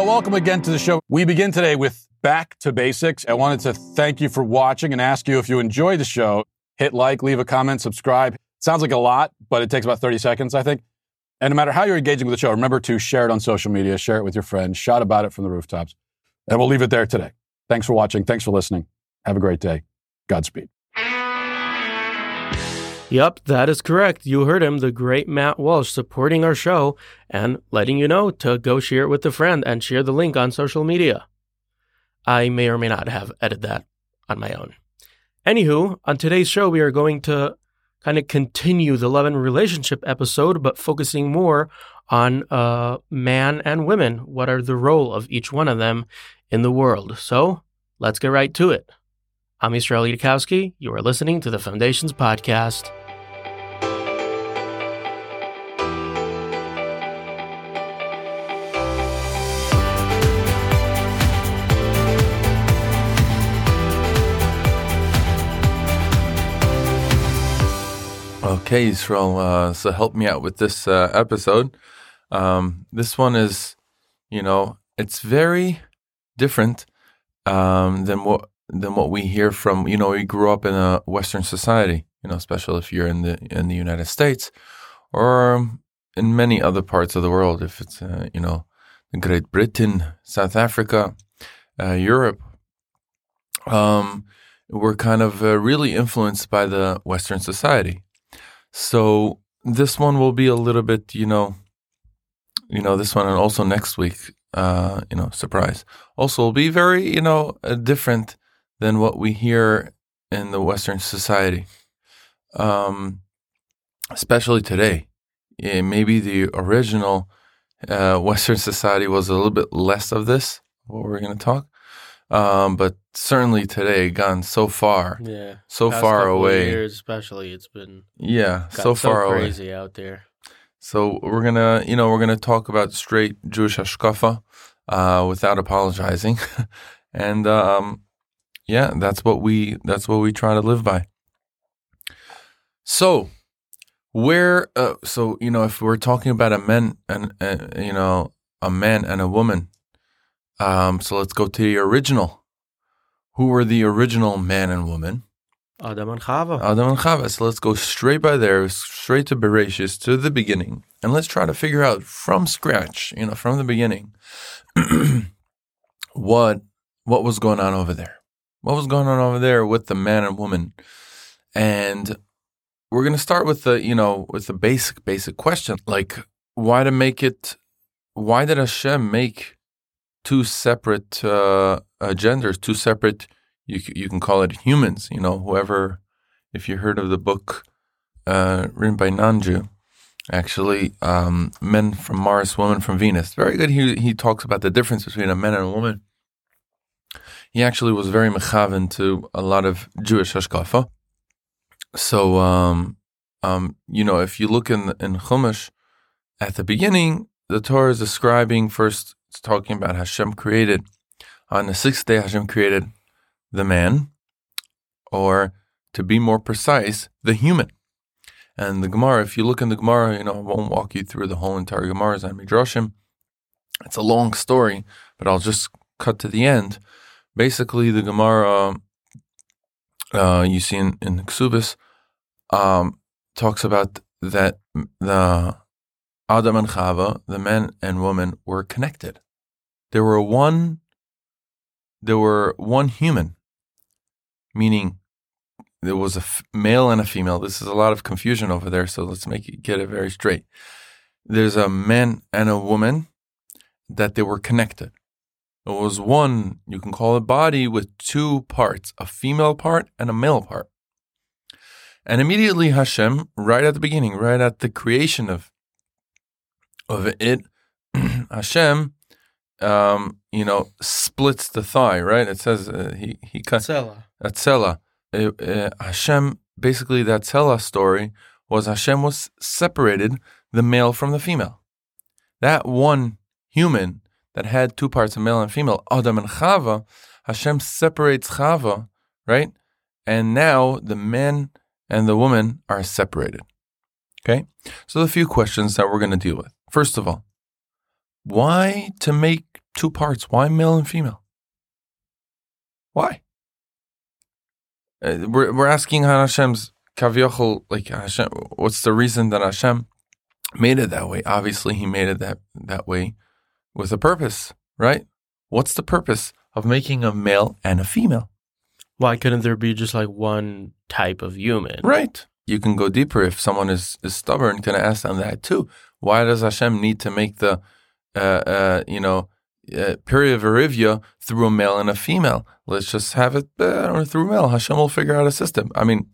Well, welcome again to the show. We begin today with Back to Basics. I wanted to thank you for watching and ask you if you enjoy the show, hit like, leave a comment, subscribe. Sounds like a lot, but it takes about 30 seconds, I think. And no matter how you're engaging with the show, remember to share it on social media, share it with your friends, shout about it from the rooftops. And we'll leave it there today. Thanks for watching. Thanks for listening. Have a great day. Godspeed. Yep, that is correct. You heard him, the great Matt Walsh, supporting our show and letting you know to go share it with a friend and share the link on social media. I may or may not have edited that on my own. Anywho, on today's show, we are going to kind of continue the love and relationship episode, but focusing more on uh, man and women. What are the role of each one of them in the world? So let's get right to it. I'm Israel Yudkowsky. You are listening to the Foundations Podcast. Okay, Israel. Uh, so help me out with this uh, episode. Um, this one is, you know, it's very different um, than what than what we hear from. You know, we grew up in a Western society. You know, especially if you're in the in the United States or in many other parts of the world. If it's uh, you know, Great Britain, South Africa, uh, Europe. Um, we're kind of uh, really influenced by the Western society. So this one will be a little bit, you know, you know, this one and also next week, uh, you know, surprise. Also will be very, you know, uh, different than what we hear in the Western society. Um, especially today. Yeah, maybe the original uh, Western society was a little bit less of this, what we're going to talk. Um, but certainly today, gone so far, Yeah. so Past far away. Years especially, it's been Yeah, got so far away. crazy out there. So we're gonna, you know, we're gonna talk about straight Jewish hashkafa uh, without apologizing, and um, yeah, that's what we that's what we try to live by. So, where, uh, so you know, if we're talking about a man and uh, you know a man and a woman, um, so let's go to the original. Who were the original man and woman? Adam and Chava. Adam and Chava. So let's go straight by there, straight to Bereshis, to the beginning, and let's try to figure out from scratch, you know, from the beginning, what what was going on over there. What was going on over there with the man and woman, and we're gonna start with the you know with the basic basic question like why to make it why did Hashem make two separate uh, uh, genders, two separate you you can call it humans. You know, whoever, if you heard of the book uh, written by Nanju, actually, um, men from Mars, women from Venus. Very good. He he talks about the difference between a man and a woman. He actually was very mechaven to a lot of Jewish hashkafa. So, um, um, you know, if you look in in Chumash, at the beginning, the Torah is describing first. It's talking about Hashem created on the sixth day. Hashem created the man, or to be more precise, the human. And the Gemara, if you look in the Gemara, you know, I won't walk you through the whole entire Gemara on Midrashim. It's a long story, but I'll just cut to the end. Basically, the Gemara uh, you see in, in Ksubis um, talks about that the Adam and Chava, the man and woman, were connected. There were one. There were one human, meaning there was a f- male and a female. This is a lot of confusion over there, so let's make it get it very straight. There's a man and a woman that they were connected. It was one, you can call it body with two parts, a female part and a male part. And immediately Hashem, right at the beginning, right at the creation of of it, Hashem, um, you know, splits the thigh. Right? It says uh, he he cut Sela. a tzela. Uh, uh, Hashem, basically, that tzela story was Hashem was separated the male from the female. That one human that had two parts, a male and female, Adam and Chava, Hashem separates Chava, right? And now the man and the woman are separated. Okay? So, a few questions that we're going to deal with. First of all, why to make two parts. Why male and female? Why? Uh, we're we're asking Hashem's kavyochel like Hashem. What's the reason that Hashem made it that way? Obviously, He made it that that way with a purpose, right? What's the purpose of making a male and a female? Why couldn't there be just like one type of human? Right. You can go deeper if someone is, is stubborn. Can I ask them that too? Why does Hashem need to make the, uh, uh, you know, uh, period of through a male and a female? Let's just have it uh, through male. Hashem will figure out a system. I mean,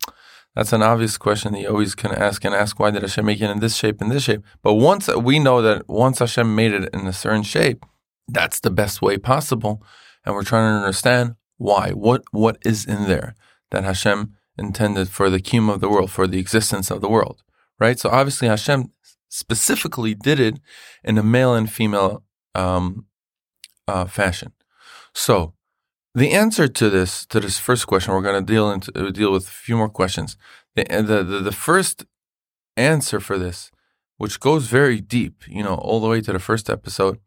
that's an obvious question that you always can ask and ask why did Hashem make it in this shape and this shape? But once we know that once Hashem made it in a certain shape, that's the best way possible. And we're trying to understand why. What what is in there that Hashem intended for the kingdom of the world, for the existence of the world. Right? So obviously Hashem specifically did it in a male and female um, uh, fashion. So the answer to this to this first question, we're going to deal into uh, deal with a few more questions. The, the the the first answer for this, which goes very deep, you know, all the way to the first episode,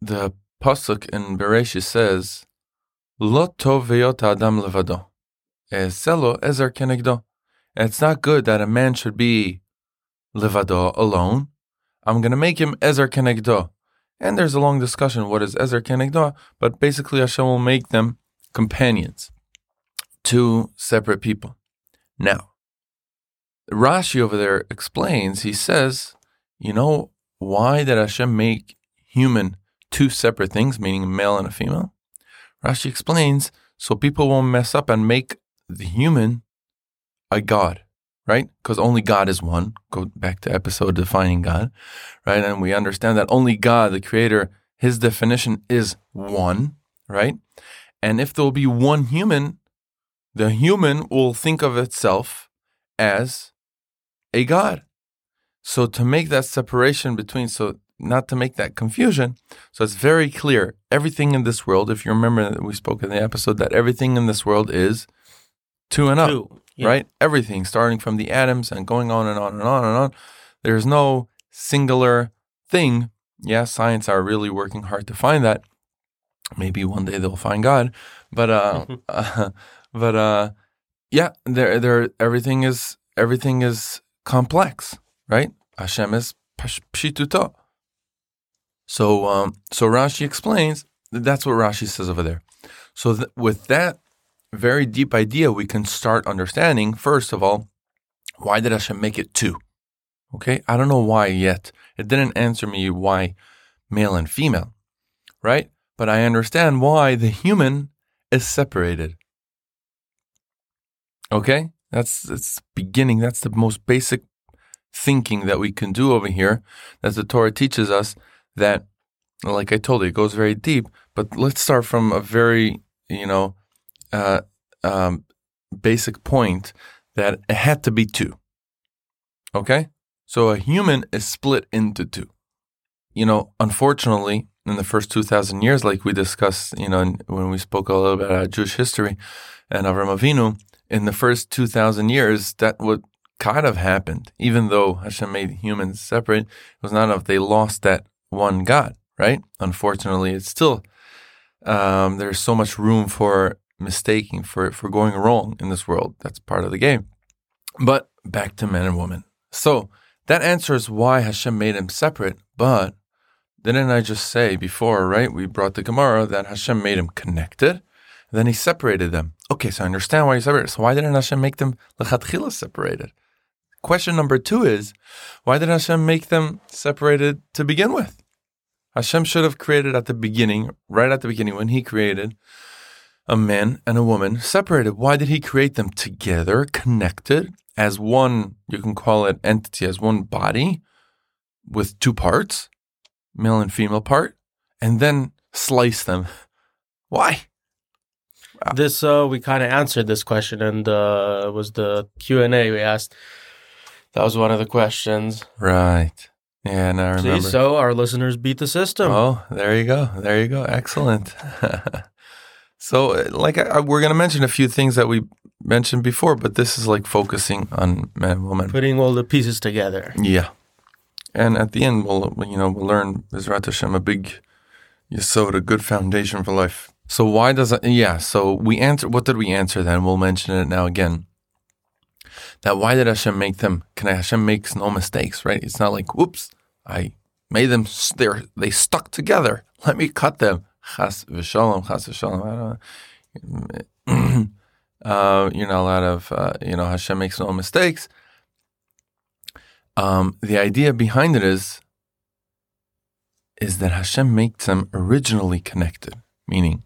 the pasuk in Bereshit says, "Lo tov adam levado, selo ezer kenegdo." It's not good that a man should be levado alone. I'm going to make him ezer kenegdo. And there's a long discussion what is ezer kenegdo, but basically Hashem will make them companions, two separate people. Now, Rashi over there explains, he says, you know, why did Hashem make human two separate things, meaning male and a female? Rashi explains, so people won't mess up and make the human a god, right? Because only God is one. Go back to episode defining God, right? And we understand that only God, the creator, his definition is one, right? And if there will be one human, the human will think of itself as a God. So to make that separation between, so not to make that confusion, so it's very clear. Everything in this world, if you remember that we spoke in the episode, that everything in this world is two and up, two, yeah. right? Everything, starting from the atoms and going on and on and on and on. There's no singular thing. Yeah, science are really working hard to find that. Maybe one day they'll find God, but uh, uh but uh, yeah, there there everything is everything is complex, right? Hashem is pshituto. So um, so Rashi explains that's what Rashi says over there. So th- with that very deep idea, we can start understanding first of all why did Hashem make it two? Okay, I don't know why yet. It didn't answer me why male and female, right? but I understand why the human is separated. Okay? That's that's beginning. That's the most basic thinking that we can do over here. That the Torah teaches us that, like I told you, it goes very deep. But let's start from a very, you know, uh, um, basic point that it had to be two. Okay? So a human is split into two. You know, unfortunately, in the first 2,000 years, like we discussed, you know, when we spoke a little bit about Jewish history and Avram Avinu, in the first 2,000 years, that would kind of happened. Even though Hashem made humans separate, it was not enough. They lost that one God, right? Unfortunately, it's still, um, there's so much room for mistaking, for, for going wrong in this world. That's part of the game. But back to men and women. So that answers why Hashem made them separate, but didn't I just say before, right? We brought the Gemara that Hashem made them connected, then He separated them. Okay, so I understand why He separated. So why didn't Hashem make them lechatchila separated? Question number two is, why did Hashem make them separated to begin with? Hashem should have created at the beginning, right at the beginning, when He created a man and a woman separated. Why did He create them together, connected as one? You can call it entity, as one body with two parts male and female part, and then slice them. Why? Wow. This uh, we kind of answered this question, and uh, was the Q and A we asked. That was one of the questions. Right. Yeah, and I remember. See, so our listeners beat the system. Oh, there you go. There you go. Excellent. so, uh, like, I, we're going to mention a few things that we mentioned before, but this is like focusing on man and woman, putting all the pieces together. Yeah. And at the end, we'll you know we'll learn Bezrat Hashem a big You sowed a good foundation for life. So why does it? Yeah. So we answer. What did we answer then? We'll mention it now again. That why did Hashem make them? Can Hashem makes no mistakes, right? It's not like, whoops, I made them. They they stuck together. Let me cut them. Chas v'shalom, chas v'shalom. uh, you're not allowed of, uh, you know, Hashem makes no mistakes. Um, the idea behind it is, is that Hashem makes them originally connected, meaning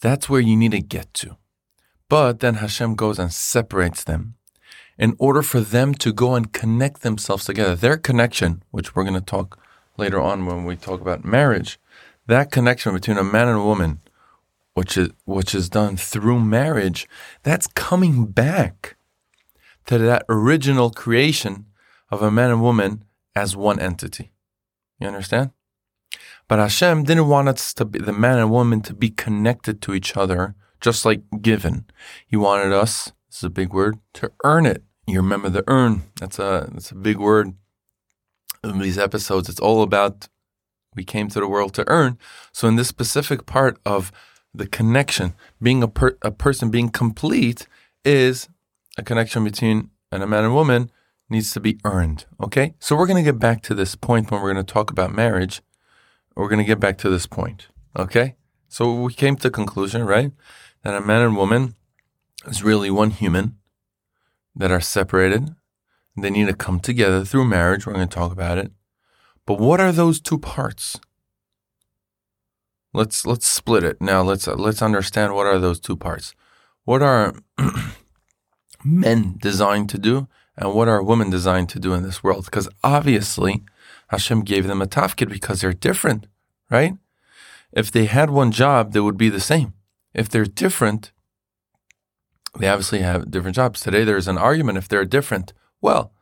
that's where you need to get to. But then Hashem goes and separates them in order for them to go and connect themselves together. Their connection, which we're going to talk later on when we talk about marriage, that connection between a man and a woman, which is which is done through marriage, that's coming back to that original creation of a man and woman as one entity. You understand? But Hashem didn't want us to be the man and woman to be connected to each other, just like given. He wanted us, this is a big word, to earn it. You remember the earn. That's a that's a big word. In these episodes, it's all about we came to the world to earn. So in this specific part of the connection, being a, per, a person being complete is a connection between and a man and woman needs to be earned. Okay? So we're going to get back to this point when we're going to talk about marriage. We're going to get back to this point. Okay? So we came to the conclusion, right? That a man and woman is really one human that are separated. They need to come together through marriage. We're going to talk about it. But what are those two parts? Let's let's split it now. Let's let's understand what are those two parts. What are men designed to do, and what are women designed to do in this world? Because obviously, Hashem gave them a tafkid because they're different, right? If they had one job, they would be the same. If they're different, they obviously have different jobs. Today, there's an argument if they're different. Well,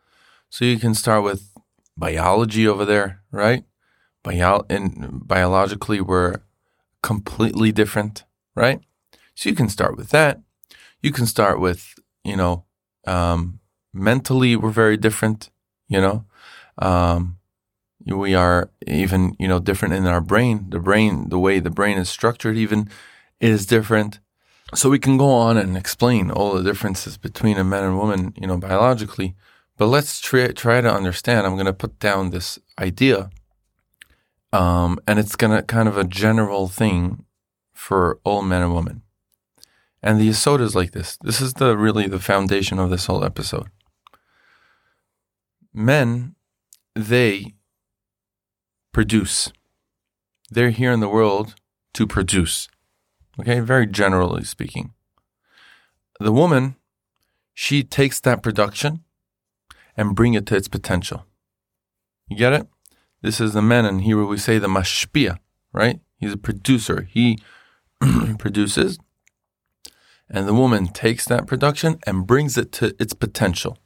so you can start with biology over there, right? Bio- and biologically, we're completely different, right? So you can start with that. You can start with, you know, um, mentally, we're very different, you know. Um, we are even, you know, different in our brain. The brain, the way the brain is structured, even is different. So we can go on and explain all the differences between a man and woman, you know, biologically. But let's try, try to understand. I'm going to put down this idea, um, and it's going to kind of a general thing for all men and women. And the Yisod is like this. This is the really the foundation of this whole episode. Men, they produce. They're here in the world to produce. Okay, very generally speaking. The woman, she takes that production and bring it to its potential. You get it? This is the man in Hebrew we say the mashpia, right? He's a producer. He produces, and the woman takes that production and brings it to its potential.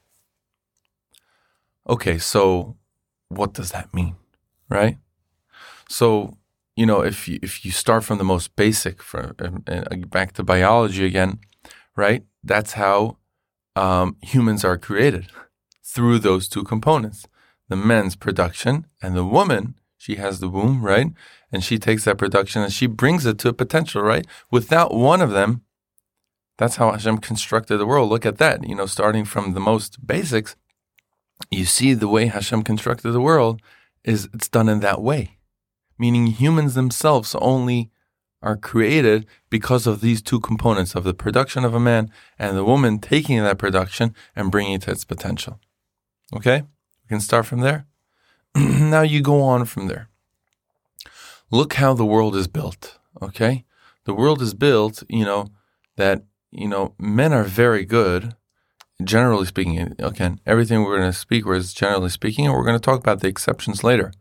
Okay, so what does that mean, right? So you know, if you, if you start from the most basic, from uh, back to biology again, right? That's how um, humans are created through those two components: the men's production and the woman. She has the womb, right? And she takes that production and she brings it to a potential, right? Without one of them, that's how Hashem constructed the world. Look at that. You know, starting from the most basics, you see the way Hashem constructed the world is it's done in that way meaning humans themselves only are created because of these two components of the production of a man and the woman taking that production and bringing it to its potential. Okay? We can start from there. now you go on from there. Look how the world is built. Okay? The world is built, you know, that, you know, men are very good, generally speaking. Okay, everything we're going to speak is generally speaking, and we're going to talk about the exceptions later.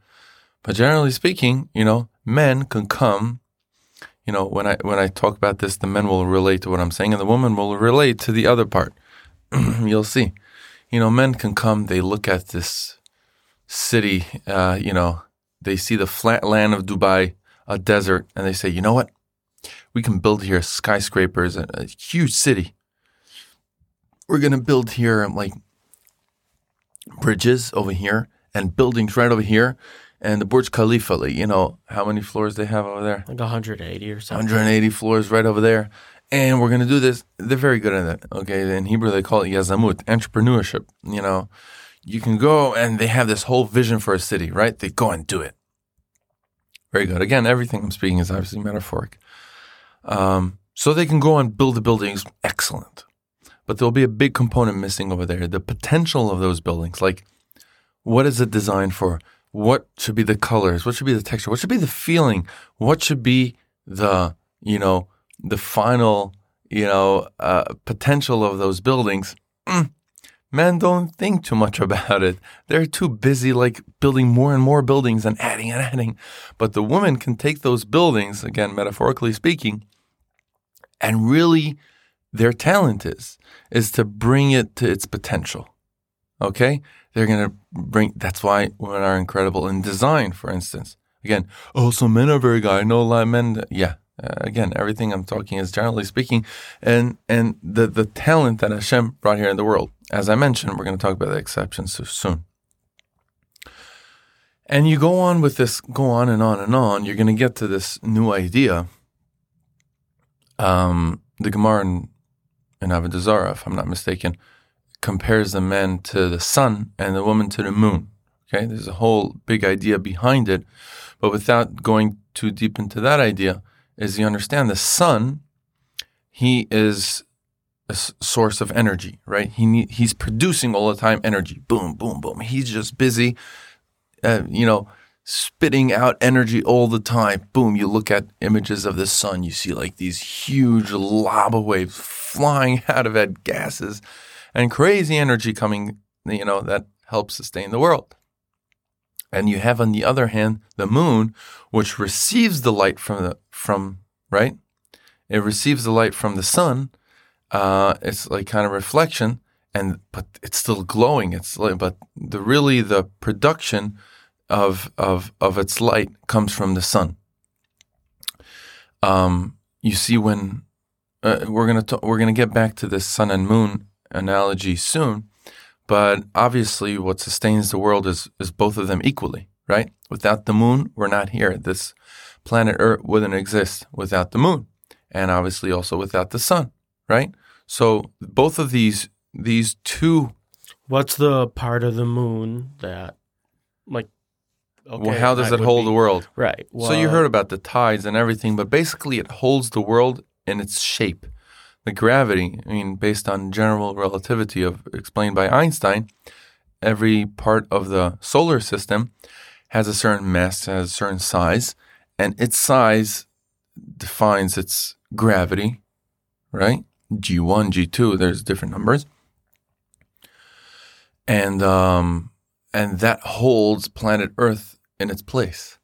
But generally speaking, you know, men can come. You know, when I when I talk about this, the men will relate to what I'm saying, and the woman will relate to the other part. You'll see. You know, men can come. They look at this city. Uh, you know, they see the flat land of Dubai, a desert, and they say, you know what? We can build here skyscrapers, a, a huge city. We're gonna build here like bridges over here and buildings right over here and the Burj Khalifa, like, you know, how many floors they have over there? Like 180 or something. 180 floors right over there. And we're going to do this. They're very good at it. Okay. In Hebrew, they call it yazamut, entrepreneurship. You know, you can go and they have this whole vision for a city, right? They go and do it. Very good. Again, everything I'm speaking is obviously metaphoric. Um, so they can go and build the buildings. Excellent. But there'll be a big component missing over there the potential of those buildings. Like, what is it designed for? What should be the colors? What should be the texture? What should be the feeling? What should be the, you know, the final, you know, uh, potential of those buildings? Mm. Men don't think too much about it. They're too busy, like building more and more buildings and adding and adding. But the woman can take those buildings, again, metaphorically speaking, and really their talent is is to bring it to its potential. Okay? They're going to bring that's why women are incredible in design, for instance. Again, oh, so men are very good. I know a lot of men. Yeah. Uh, again, everything I'm talking is generally speaking, and and the the talent that Hashem brought here in the world. As I mentioned, we're going to talk about the exceptions soon. And you go on with this, go on and on and on. You're going to get to this new idea. Um, the Gemara in, in Avodah Zarah, if I'm not mistaken, compares the man to the sun and the woman to the moon. Okay, there's a whole big idea behind it, but without going too deep into that idea, is you understand the sun, he is a source of energy, right? He need, he's producing all the time energy, boom, boom, boom. He's just busy, uh, you know, spitting out energy all the time. Boom, you look at images of the sun, you see like these huge lava waves flying out of it, gases and crazy energy coming, you know, that helps sustain the world. And you have on the other hand the moon, which receives the light from the from right. It receives the light from the sun. Uh, it's like kind of reflection, and but it's still glowing. It's like, but the really the production of of of its light comes from the sun. Um, you see when uh, we're gonna we're gonna get back to this sun and moon analogy soon, but obviously what sustains the world is is both of them equally, right? Without the moon, we're not here. This planet Earth wouldn't exist without the moon, and obviously also without the sun, right? So both of these these two. What's the part of the moon that, like, okay, well, how does it hold be, the world? Right. Well, so you heard about the tides and everything, but basically it holds the world in its shape. The gravity, I mean, based on general relativity of explained by Einstein, every part of the solar system has a certain mass, has a certain size, and its size defines its gravity, right? G1, G2, there's different numbers. And um, and that holds planet Earth in its place.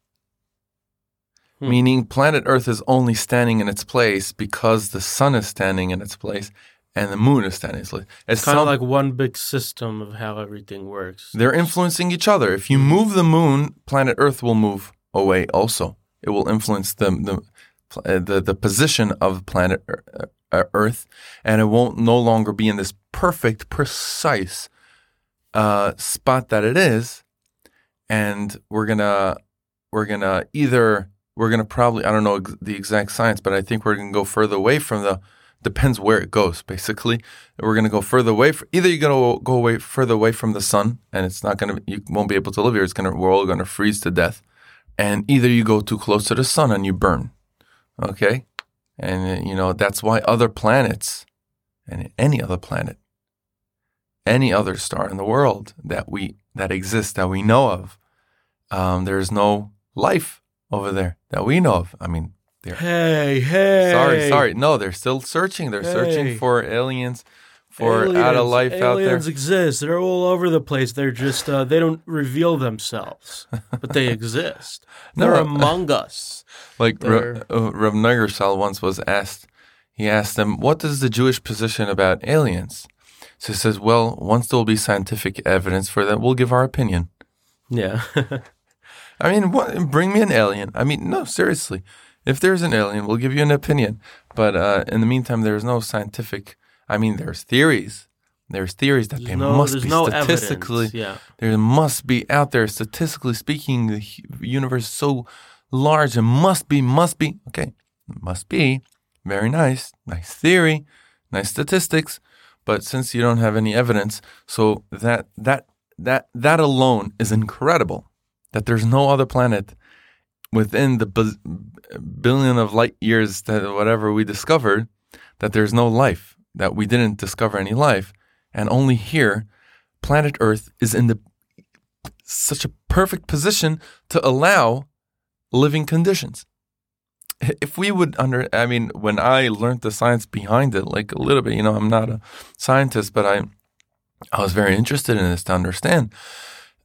Hmm. Meaning planet Earth is only standing in its place because the sun is standing in its place and the moon is standing in its place. It's kind of like one big system of how everything works. They're influencing each other. If you move the moon, planet Earth will move away also. It will influence the the the, the position of planet Earth, and it won't no longer be in this perfect, precise uh, spot that it is. And we're gonna we're gonna either we're gonna probably I don't know the exact science, but I think we're gonna go further away from the depends where it goes. Basically, we're gonna go further away. For, either you're gonna go away further away from the sun, and it's not gonna you won't be able to live here. It's gonna we're all gonna freeze to death, and either you go too close to the sun and you burn. Okay, and, you know, that's why other planets and any other planet, any other star in the world that we, that exists, that we know of, um, there's no life over there that we know of. I mean, they're. Hey, hey. Sorry, sorry. No, they're still searching. They're hey. searching for aliens for aliens, out of life aliens out there. Aliens exist. They're all over the place. They're just uh, they don't reveal themselves, but they exist. They're no, among us. Like Rav, uh, Rav Nebenzahl once was asked, he asked them, "What is the Jewish position about aliens?" So he says, "Well, once there will be scientific evidence for that, we'll give our opinion." Yeah. I mean, what, bring me an alien. I mean, no, seriously. If there's an alien, we'll give you an opinion. But uh, in the meantime, there is no scientific I mean, there's theories, There's theories that they no, must be no statistically evidence. Yeah. there must be out there statistically speaking the universe is so large and must be must be okay must be very nice nice theory nice statistics but since you don't have any evidence so that that that that alone is incredible that there's no other planet within the billion of light years that whatever we discovered that there's no life that we didn't discover any life and only here planet earth is in the such a perfect position to allow living conditions. If we would under, I mean, when I learned the science behind it, like a little bit, you know, I'm not a scientist, but I, I was very interested in this to understand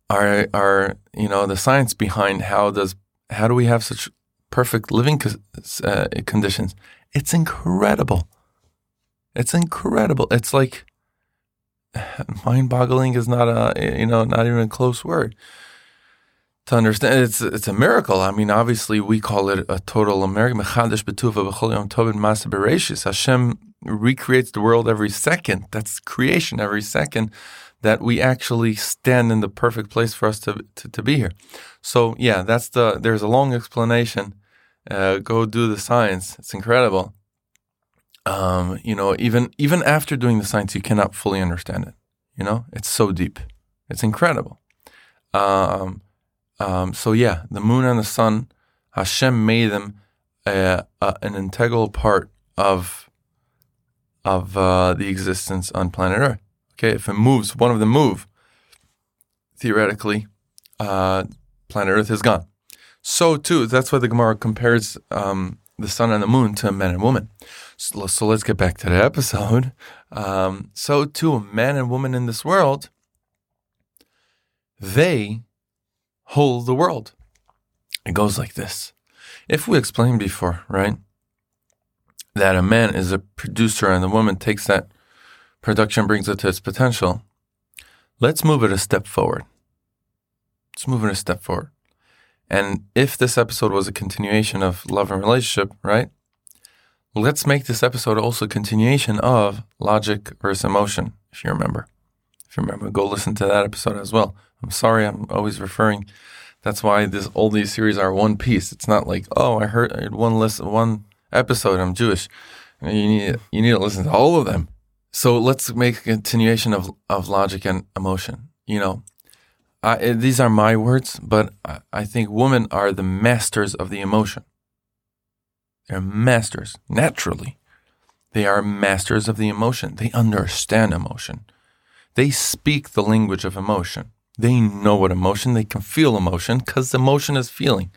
our, our, you know, the science behind how does, how do we have such perfect living uh, conditions? It's incredible. It's incredible. It's like, mind-boggling is not a you know not even a close word to understand. It's it's a miracle. I mean obviously we call it a total and hashem recreates the world every second. That's creation every second that we actually stand in the perfect place for us to to, to be here. So yeah that's the there's a long explanation. Uh, go do the science. It's incredible um, you know, even even after doing the science, you cannot fully understand it. You know, it's so deep, it's incredible. Um, um, so yeah, the moon and the sun, Hashem made them a, a, an integral part of of uh, the existence on planet Earth. Okay, if it moves, one of them move, theoretically, uh, planet Earth is gone. So too, that's why the Gemara compares um, the sun and the moon to man and woman. So, so let's get back to the episode. Um, so too, man and woman in this world, they hold the world. It goes like this. If we explained before, right, that a man is a producer and the woman takes that production, brings it to its potential, let's move it a step forward. Let's move it a step forward. And if this episode was a continuation of love and relationship, right? Let's make this episode also a continuation of logic versus emotion, if you remember. If you remember, go listen to that episode as well. I'm sorry, I'm always referring. That's why this all these series are one piece. It's not like, oh, I heard, one listen, one episode. I'm Jewish. You need you need to listen to all of them. So let's make a continuation of of logic and emotion. You know, I, these are my words, but I, I think women are the masters of the emotion. They're masters, naturally. They are masters of the emotion. They understand emotion. They speak the language of emotion. They know what emotion, they can feel emotion because emotion is feeling.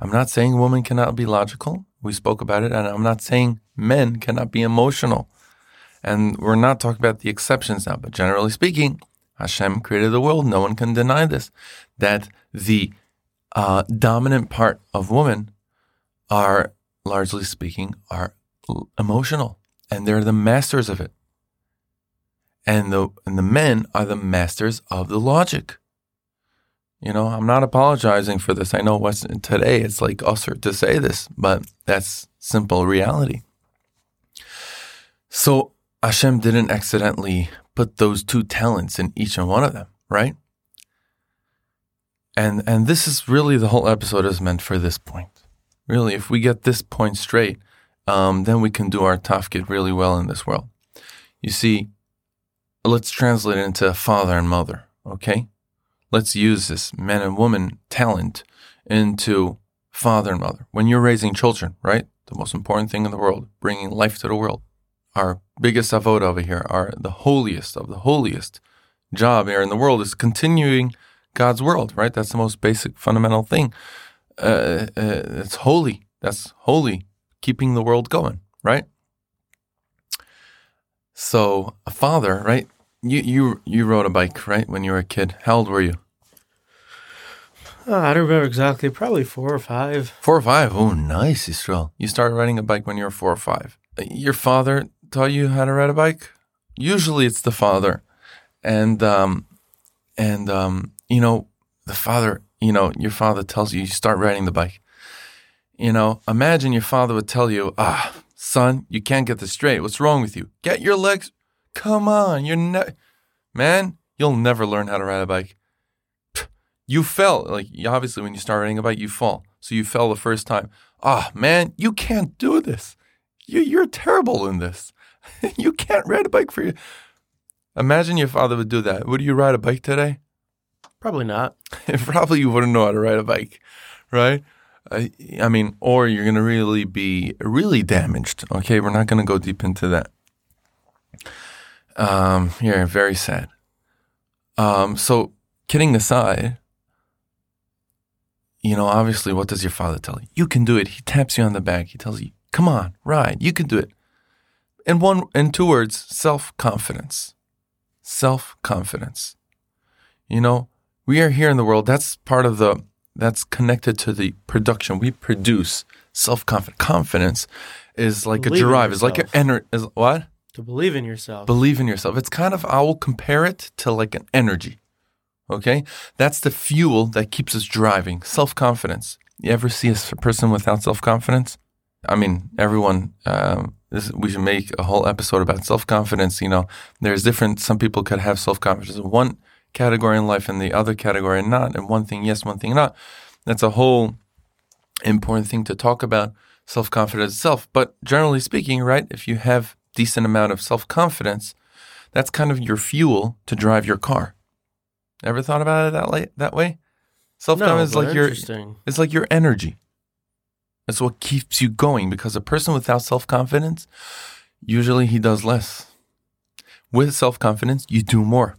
I'm not saying women cannot be logical. We spoke about it. And I'm not saying men cannot be emotional. And we're not talking about the exceptions now, but generally speaking, Hashem created the world. No one can deny this. That the uh, dominant part of women are, largely speaking, are emotional, and they're the masters of it. And the and the men are the masters of the logic. You know, I'm not apologizing for this. I know what's today it's like assur to say this, but that's simple reality. So Hashem didn't accidentally put those two talents in each and one of them, right? And and this is really the whole episode is meant for this point. Really, if we get this point straight, um, then we can do our tafkid really well in this world. You see, let's translate it into father and mother, okay? Let's use this man and woman talent into father and mother. When you're raising children, right? The most important thing in the world, bringing life to the world. Our biggest avod over here, our the holiest of the holiest job here in the world is continuing God's world, right? That's the most basic, fundamental thing. Uh, uh, it's holy. That's holy, keeping the world going, right? So, a father, right? You you you rode a bike, right, when you were a kid. How old were you? Uh, I don't remember exactly. Probably four or five. Four or five. Oh, nice, Israel. You started riding a bike when you were four or five. Your father taught you how to ride a bike. Usually, it's the father, and um, and um, you know, the father. You know, your father tells you you start riding the bike. You know, imagine your father would tell you, "Ah, son, you can't get this straight. What's wrong with you? Get your legs, Come on, you're ne- man, you'll never learn how to ride a bike. You fell, like obviously when you start riding a bike, you fall. So you fell the first time. Ah, man, you can't do this. You, you're terrible in this. you can't ride a bike for you. Imagine your father would do that. Would you ride a bike today? Probably not. Probably you wouldn't know how to ride a bike, right? I, I mean, or you're going to really be really damaged. Okay, we're not going to go deep into that. Um, yeah, very sad. Um, so kidding aside, you know, obviously, what does your father tell you? You can do it. He taps you on the back. He tells you, "Come on, ride. You can do it." In one, in two words, self confidence. Self confidence. You know, we are here in the world. That's part of the. That's connected to the production. We produce self confidence. Confidence is like Believe a drive. It's like an yourself. ener- is what? To believe in yourself. Believe in yourself. It's kind of, I will compare it to like an energy. Okay. That's the fuel that keeps us driving. Self confidence. You ever see a person without self confidence? I mean, everyone, um, this, we should make a whole episode about self confidence. You know, there's different, some people could have self confidence in one category in life and the other category not, and one thing yes, one thing not. That's a whole important thing to talk about self confidence itself. But generally speaking, right, if you have decent amount of self confidence, that's kind of your fuel to drive your car. Ever thought about it that way? That way, self no, confidence is like your it's like your energy. It's what keeps you going because a person without self confidence, usually he does less. With self confidence, you do more.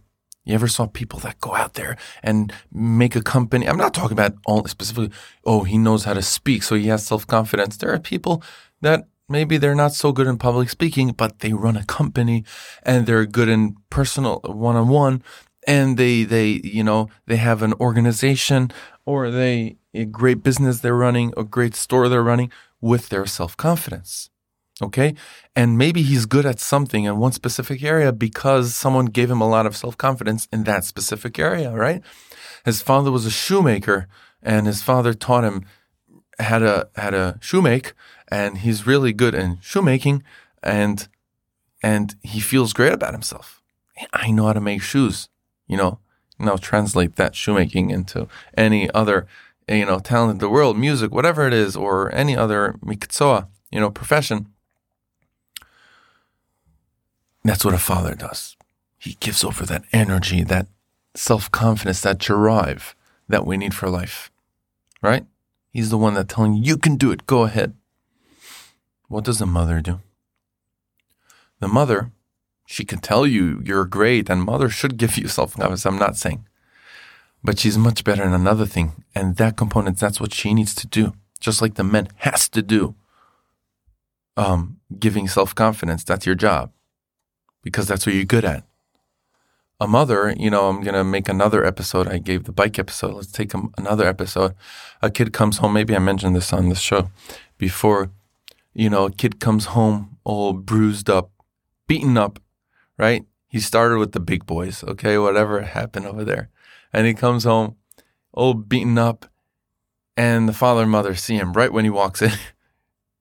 You ever saw people that go out there and make a company? I'm not talking about all specifically, oh, he knows how to speak, so he has self confidence. There are people that maybe they're not so good in public speaking, but they run a company and they're good in personal one on one and they they you know they have an organization or they a great business they're running, a great store they're running with their self-confidence. Okay? And maybe he's good at something in one specific area because someone gave him a lot of self-confidence in that specific area, right? His father was a shoemaker and his father taught him how to how to shoemake and he's really good in shoemaking and and he feels great about himself. I know how to make shoes, you know. Now translate that shoemaking into any other, you know, talent in the world, music, whatever it is, or any other mikitsoa, you know, profession. That's what a father does. He gives over that energy, that self confidence, that drive that we need for life, right? He's the one that telling you, you can do it, go ahead. What does the mother do? The mother, she can tell you you're great, and mother should give you self confidence. I'm not saying. But she's much better in another thing. And that component, that's what she needs to do. Just like the men has to do. Um, giving self confidence, that's your job. Because that's what you're good at. A mother, you know, I'm gonna make another episode. I gave the bike episode. Let's take another episode. A kid comes home. Maybe I mentioned this on the show before. You know, a kid comes home all bruised up, beaten up, right? He started with the big boys, okay, whatever happened over there. And he comes home all beaten up, and the father and mother see him right when he walks in.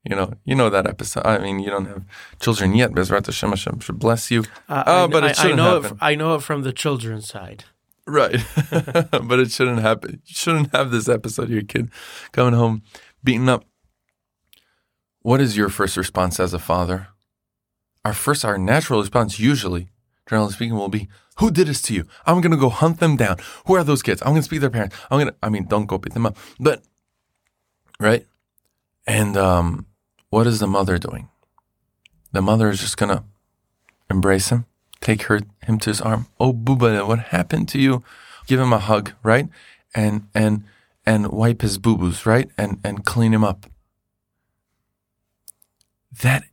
you know, you know that episode. I mean, you don't have children yet, Bezrat Hashem, Hashem should bless you. Uh, Oh, I, but it I- I know it. happen. f- I know it from the children's side. Right. but it shouldn't happen. You shouldn't have this episode, your kid coming home beaten up. What is your first response as a father? Our first, our natural response, usually, generally speaking, will be, Who did this to you? I'm going to go hunt them down. Who are those kids? I'm going to speak to their parents. I'm going to, I mean, don't go beat them up. But, right? And um, what is the mother doing? The mother is just to embrace him, take her him to his arm. Oh, Booba, what happened to you? Give him a hug, right? And and and wipe his boo boos, right? And and clean him up. That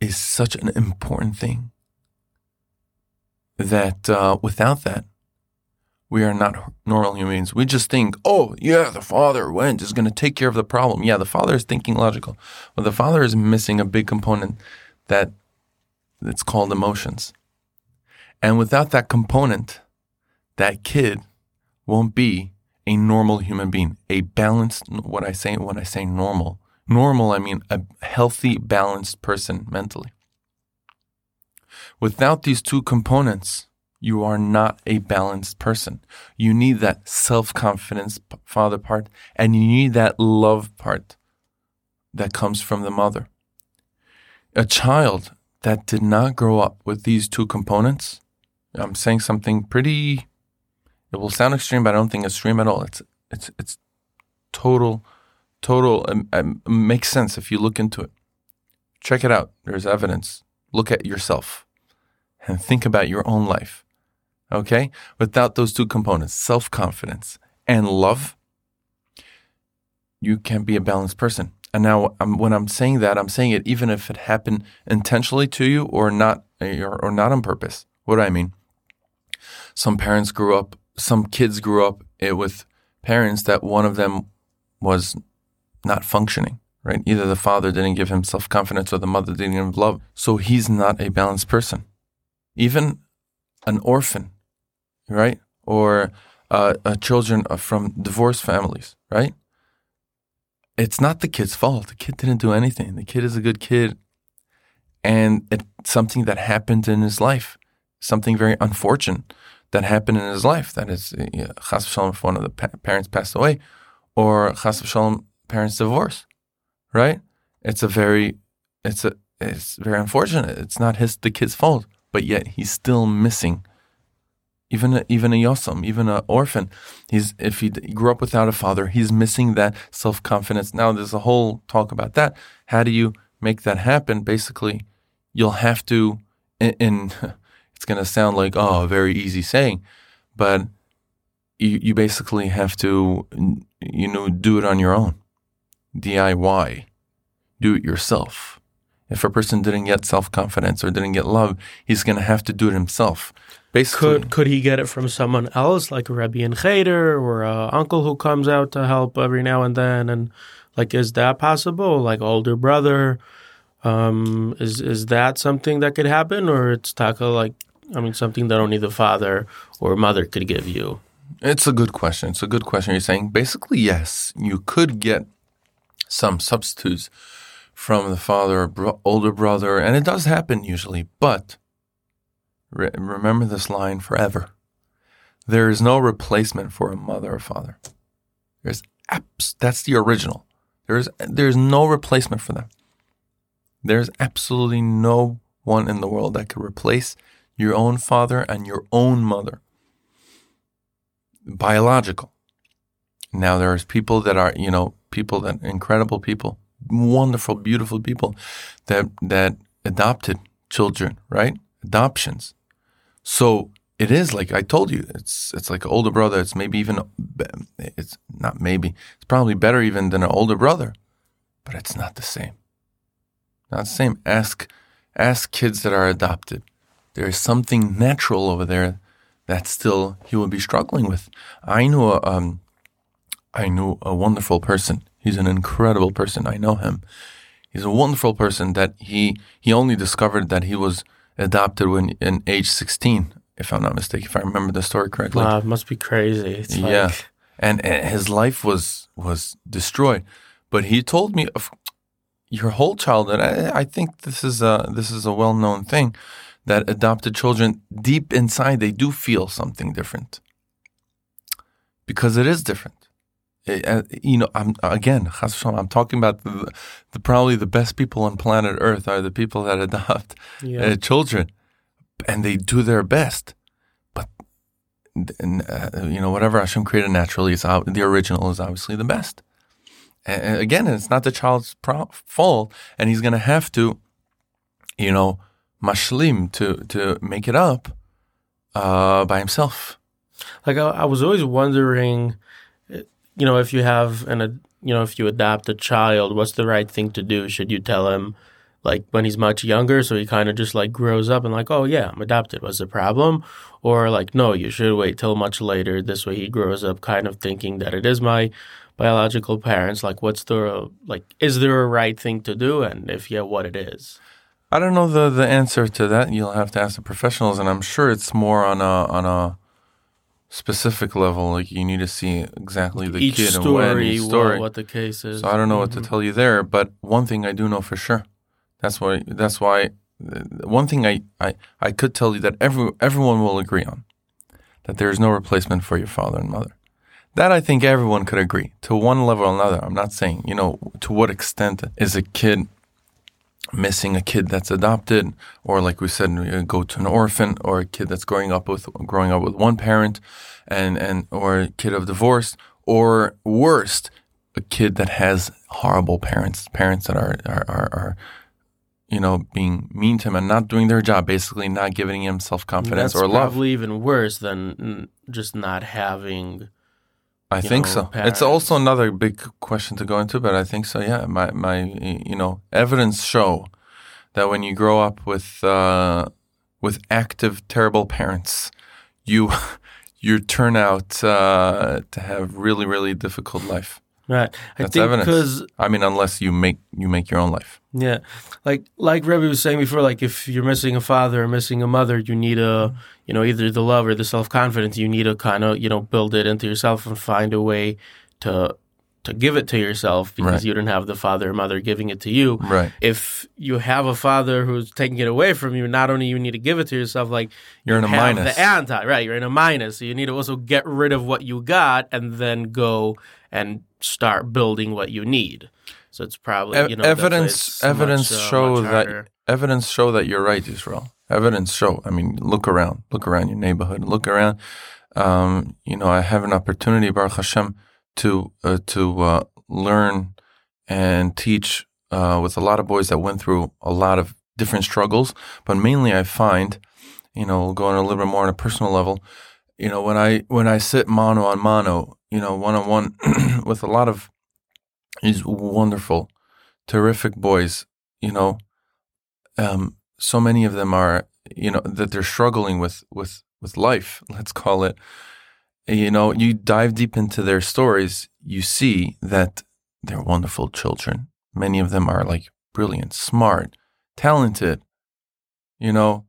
is such an important thing. That uh, without that, we are not normal human beings. We just think, oh yeah, the father went is going to take care of the problem. Yeah, the father is thinking logical, but the father is missing a big component that it's called emotions. And without that component, that kid won't be a normal human being, a balanced, what I say, when I say normal, normal, I mean a healthy, balanced person mentally. Without these two components, you are not a balanced person. You need that self confidence father part, and you need that love part that comes from the mother. A child that did not grow up with these two components, I'm saying something pretty. It will sound extreme, but I don't think extreme at all. It's it's it's total, total. Um, um, makes sense if you look into it. Check it out. There's evidence. Look at yourself and think about your own life. Okay, without those two components, self confidence and love, you can't be a balanced person. And now, um, when I'm saying that, I'm saying it even if it happened intentionally to you or not, or, or not on purpose. What do I mean? Some parents grew up, some kids grew up eh, with parents that one of them was not functioning, right? Either the father didn't give him self confidence or the mother didn't give him love. So he's not a balanced person. Even an orphan, right? Or uh, uh, children from divorced families, right? it's not the kid's fault. The kid didn't do anything. The kid is a good kid. And it's something that happened in his life, something very unfortunate that happened in his life. That is, chas v'shalom, if one of the pa- parents passed away, or chas v'shalom, parents divorce, right? It's a very, it's a, it's very unfortunate. It's not his, the kid's fault, but yet he's still missing even a, even a yosam, even an orphan, he's if he grew up without a father, he's missing that self confidence. Now there's a whole talk about that. How do you make that happen? Basically, you'll have to. In it's going to sound like oh, a very easy saying, but you you basically have to you know do it on your own, DIY, do it yourself. If a person didn't get self confidence or didn't get love, he's going to have to do it himself. Basically, could could he get it from someone else, like a Rebbe and Cheder or a uncle who comes out to help every now and then? And like, is that possible? Like older brother, um, is is that something that could happen, or it's taka like I mean something that only the father or mother could give you? It's a good question. It's a good question. You're saying basically yes, you could get some substitutes from the father, bro- older brother, and it does happen usually, but Re- remember this line forever. There is no replacement for a mother or father. There's abs- that's the original. There's there's no replacement for them. There's absolutely no one in the world that could replace your own father and your own mother. Biological. Now there's people that are, you know, people that incredible people, wonderful, beautiful people that that adopted children, right? Adoptions. So it is like I told you, it's it's like an older brother. It's maybe even it's not maybe it's probably better even than an older brother, but it's not the same. Not the same. Ask ask kids that are adopted. There is something natural over there that still he will be struggling with. I knew a, um, I knew a wonderful person. He's an incredible person. I know him. He's a wonderful person that he he only discovered that he was adopted when in age 16, if I'm not mistaken, if I remember the story correctly. Wow, it must be crazy. It's yeah, like... and, and his life was was destroyed. But he told me of your whole childhood. I, I think this is a this is a well known thing that adopted children deep inside they do feel something different because it is different. It, uh, you know, I'm again, I'm talking about the, the, probably the best people on planet Earth are the people that adopt yeah. uh, children, and they do their best. But uh, you know, whatever Hashem created naturally is out, the original is obviously the best. And again, it's not the child's pro- fault, and he's going to have to, you know, mashlim to to make it up uh, by himself. Like I, I was always wondering you know, if you have an, you know, if you adopt a child, what's the right thing to do? Should you tell him like when he's much younger, so he kind of just like grows up and like, oh yeah, I'm adopted. What's the problem? Or like, no, you should wait till much later. This way, he grows up kind of thinking that it is my biological parents. Like, what's the like? Is there a right thing to do? And if yeah, what it is? I don't know the the answer to that. You'll have to ask the professionals, and I'm sure it's more on a on a specific level. Like you need to see exactly the Each kid story, and when each story. what the case is. So I don't know mm-hmm. what to mm-hmm. tell you there, but one thing I do know for sure. That's why. That's why one thing I, I, I could tell you that every, everyone will agree on that there is no replacement for your father and mother. That I think everyone could agree to one level or another. I'm not saying, you know, to what extent is a kid missing a kid that's adopted, or like we said, go to an orphan, or a kid that's growing up with growing up with one parent, and and or a kid of divorce, or worst, a kid that has horrible parents, parents that are are, are, are you know, being mean to him and not doing their job, basically not giving him self confidence or love. Probably even worse than just not having. I think know, so. Parents. It's also another big question to go into, but I think so. Yeah, my my you know evidence show that when you grow up with uh, with active terrible parents, you you turn out uh, to have really really difficult life. Right. I That's think because I mean, unless you make you make your own life. Yeah, like like Rebbe was saying before, like if you're missing a father or missing a mother, you need a you know either the love or the self confidence. You need to kind of you know build it into yourself and find a way to to give it to yourself because right. you didn't have the father or mother giving it to you. Right. If you have a father who's taking it away from you, not only you need to give it to yourself, like you're in a minus. The anti, right? You're in a minus. So you need to also get rid of what you got and then go and start building what you need. So it's probably you know evidence evidence much, uh, show that evidence show that you're right, Israel. Evidence show. I mean, look around, look around your neighborhood, look around. Um, you know, I have an opportunity, Baruch Hashem, to uh, to uh, learn and teach uh, with a lot of boys that went through a lot of different struggles. But mainly, I find, you know, going a little bit more on a personal level. You know, when I when I sit mano on mano, you know, one on one with a lot of these wonderful, terrific boys, you know, um, so many of them are, you know, that they're struggling with with with life. Let's call it you know, you dive deep into their stories, you see that they're wonderful children. Many of them are like brilliant, smart, talented, you know,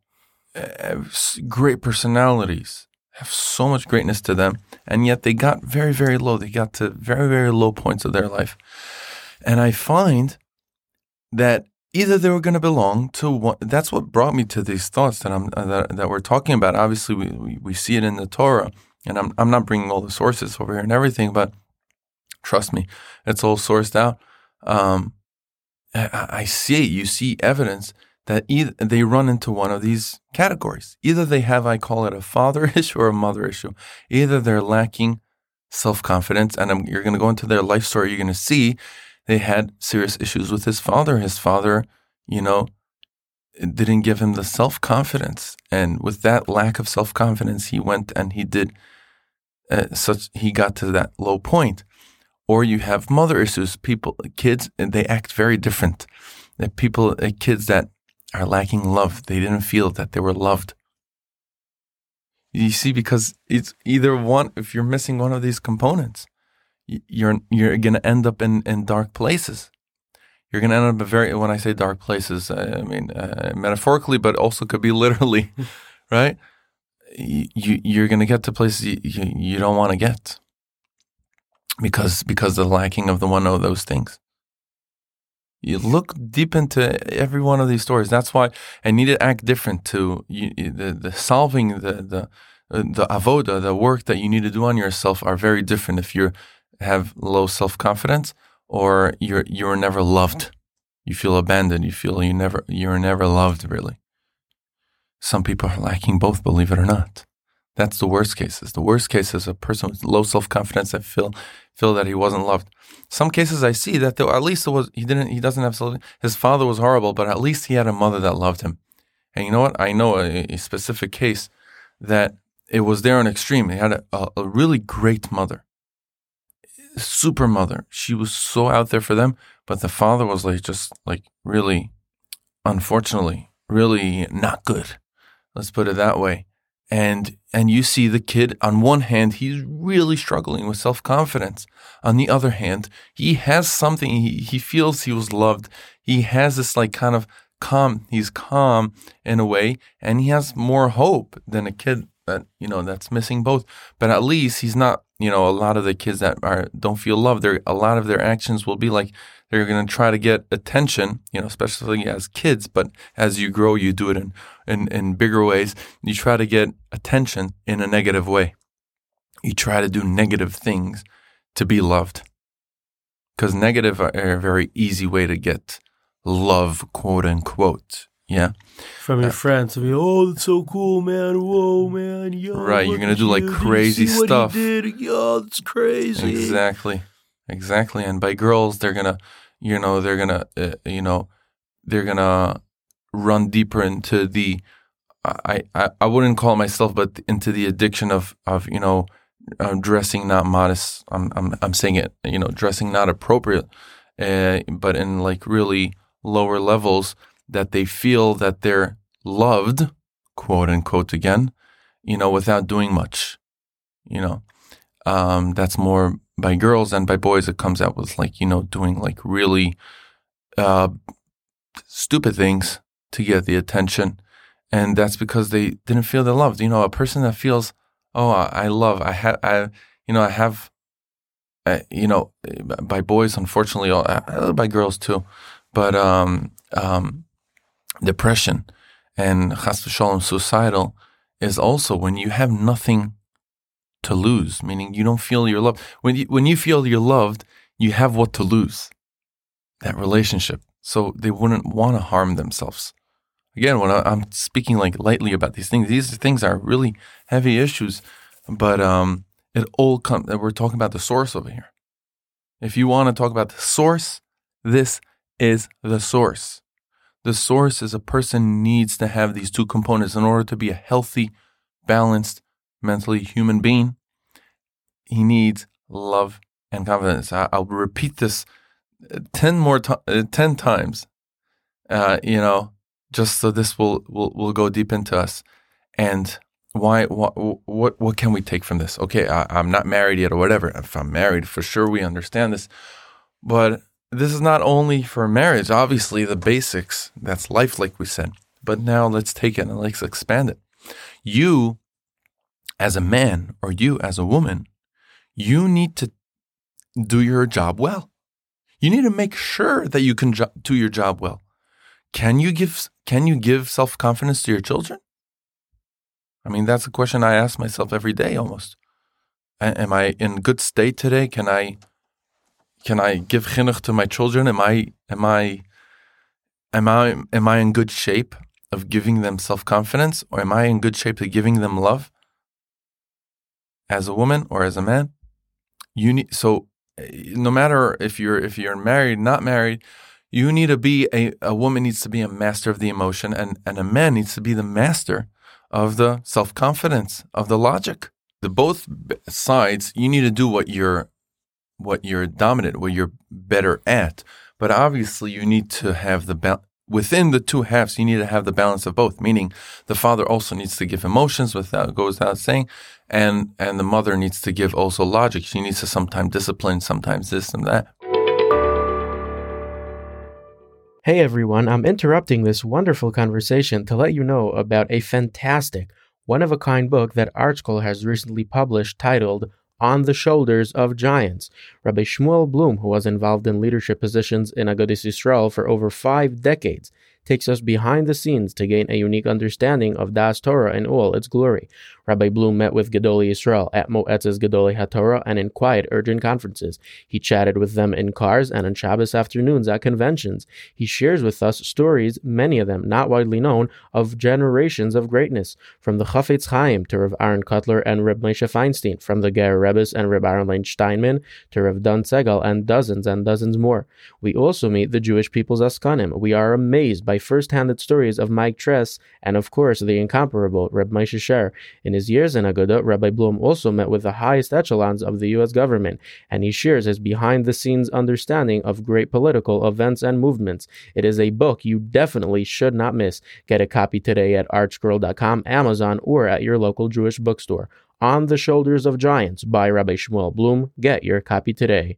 great personalities, have so much greatness to them. And yet they got very, very low. They got to very, very low points of their life. And I find that either they were going to belong to one, that's what brought me to these thoughts that I'm that, that we're talking about. Obviously, we, we, we see it in the Torah and I'm I'm not bringing all the sources over here and everything, but trust me, it's all sourced out. Um, I, I see you see evidence that either they run into one of these categories. Either they have, I call it a father issue or a mother issue. Either they're lacking self confidence, and I'm, you're going to go into their life story. You're going to see they had serious issues with his father. His father, you know, didn't give him the self confidence, and with that lack of self confidence, he went and he did uh, such he got to that low point. Or you have mother issues. People, kids, they act very different. People, uh, kids that are lacking love, they didn't feel that they were loved. You see, because it's either one. If you're missing one of these components, you're you're gonna end up in in dark places. You're gonna end up very. When I say dark places, I mean uh, metaphorically, but also could be literally, right? you you're going to get to places you, you, you don't want to get because because the lacking of the one of those things. You look deep into every one of these stories. That's why I need to act different to you, the the solving the the uh, the avoda, the work that you need to do on yourself are very different if you have low self confidence or you're you're never loved. You feel abandoned. You feel you never you're never loved really. Some people are lacking both, believe it or not. That's the worst cases. The worst case is a person with low self confidence that feel feel that he wasn't loved. Some cases I see that there, at least it was he didn't he doesn't have. His father was horrible, but at least he had a mother that loved him. And you know what? I know a, a specific case that it was there on extreme. He had a, a really great mother, super mother. She was so out there for them, but the father was like just like really, unfortunately, really not good. Let's put it that way. And and you see the kid on one hand he's really struggling with self-confidence. On the other hand, he has something he, he feels he was loved. He has this like kind of calm. He's calm in a way and he has more hope than a kid that you know that's missing both. But at least he's not, you know, a lot of the kids that are don't feel loved, they a lot of their actions will be like They're going to try to get attention, you know, especially as kids. But as you grow, you do it in, in, in bigger ways. You try to get attention in a negative way. You try to do negative things to be loved. Because negative are a very easy way to get love, quote unquote. Yeah. From your Uh, friends, I mean, oh, that's so cool, man. Whoa, man. Yo, Right, you're gonna do, like, you. Crazy see what he stuff. did? Yo, that's crazy. Exactly. Exactly. And by girls, they're going to, you know, they're going to, uh, you know, they're going to run deeper into the, I, I, I wouldn't call myself, but into the addiction of, of, you know, uh, dressing not modest. I'm, I'm, I'm saying it, you know, dressing not appropriate, uh, but in like really lower levels that they feel that they're loved, quote unquote again, you know, without doing much, you know. Um, that's more by girls and by boys. It comes out with like, you know, doing like really uh, stupid things to get the attention. And that's because they didn't feel they're loved. You know, a person that feels, oh, I love, I have, I, you know, I have, uh, you know, by boys, unfortunately, uh, uh, by girls too, but um, um, depression and chas v'shalom, suicidal is also when you have nothing to lose, meaning you don't feel you're loved. When you, when you feel you're loved, you have what to lose, that relationship. So they wouldn't want to harm themselves. Again, when I, I'm speaking like lightly about these things, these things are really heavy issues, but um, it all comes. We're talking about the source over here. If you want to talk about the source, this is the source. The source is a person needs to have these two components in order to be a healthy, balanced, mentally human being. He needs love and confidence. I, I'll repeat this uh, ten more to- uh, ten times. Uh, you know, just so this will will will go deep into us. And why? What? What? What can we take from this? Okay, I, I'm not married yet, or whatever. If I'm married, for sure we understand this. But this is not only for marriage. Obviously, the basics. That's life, like we said. But now let's take it and let's expand it. You, as a man, or you as a woman, you need to do your job well. You need to make sure that you can jo- do your job well. Can you give can you give self-confidence to your children? I mean, that's a question I ask myself every day almost. A- am I in good state today? Can I can I give chinuch to my children? Am I am I am I am I in good shape of giving them self-confidence or am I in good shape of giving them love? As a woman or as a man? You need so eh, no matter if you're if you're married, not married, you need to be a, a woman needs to be a master of the emotion and, and a man needs to be the master of the self-confidence, of the logic. The both sides, you need to do what you're what you're dominant, what you're better at. But obviously you need to have the within the two halves, you need to have the balance of both, meaning the father also needs to give emotions without goes without saying, and and the mother needs to give also logic. She needs to sometimes discipline, sometimes this and that. Hey everyone, I'm interrupting this wonderful conversation to let you know about a fantastic, one of a kind book that ArtScroll has recently published titled On the Shoulders of Giants. Rabbi Shmuel Bloom, who was involved in leadership positions in Agudas Yisrael for over five decades, takes us behind the scenes to gain a unique understanding of Das Torah in all its glory. Rabbi Bloom met with Gedolei Yisrael at Moetzes Gedolei HaTorah and in quiet, urgent conferences. He chatted with them in cars and on Shabbos afternoons at conventions. He shares with us stories, many of them not widely known, of generations of greatness, from the Chafetz Chaim to Rav Aaron Kotler and Reb Moshe Feinstein, from the Ger Rebbes and Reb Aaron Leib Steinman to Rav Dan Segal and dozens and dozens more. We also meet the Jewish people's Askanim. We are amazed by first-handed stories of Mike Tress and, of course, the incomparable Reb Moshe Sherer. In his years in Aguda, Rabbi Bloom also met with the highest echelons of the U.S. government, and he shares his behind-the-scenes understanding of great political events and movements. It is a book you definitely should not miss. Get a copy today at artscroll.com, Amazon, or at your local Jewish bookstore. On the Shoulders of Giants by Rabbi Shmuel Bloom. Get your copy today.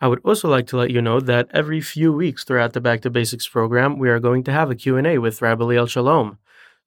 I would also like to let you know that every few weeks throughout the Back to Basics program, we are going to have a Q&A with Rabbi Liel Shalom.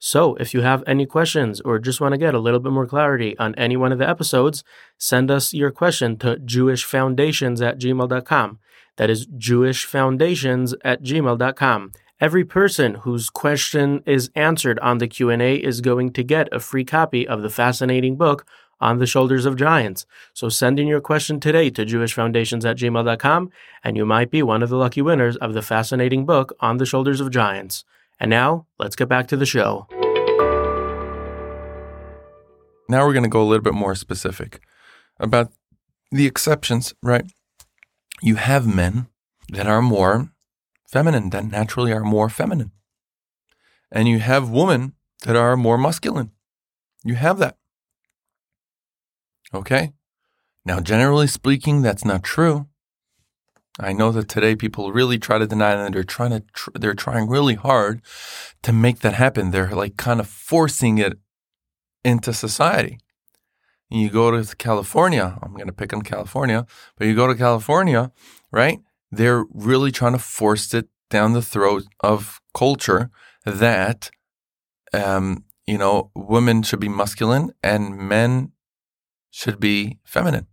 So, if you have any questions or just want to get a little bit more clarity on any one of the episodes, send us your question to jewishfoundations at gmail.com. That is jewishfoundations at gmail.com. Every person whose question is answered on the Q&A is going to get a free copy of the fascinating book on the shoulders of giants. So send in your question today to jewishfoundations at gmail.com and you might be one of the lucky winners of the fascinating book on the shoulders of giants. And now, let's get back to the show. Now we're going to go a little bit more specific about the exceptions, right? You have men that are more feminine, that naturally are more feminine. And you have women that are more masculine. You have that. Okay? Now, generally speaking, that's not true. I know that today people really try to deny that they're trying to tr- they're trying really hard to make that happen. They're like kind of forcing it into society. You go to California, I'm going to pick on California, but you go to California, right? They're really trying to force it down the throat of culture that um, you know, women should be masculine and men should be feminine.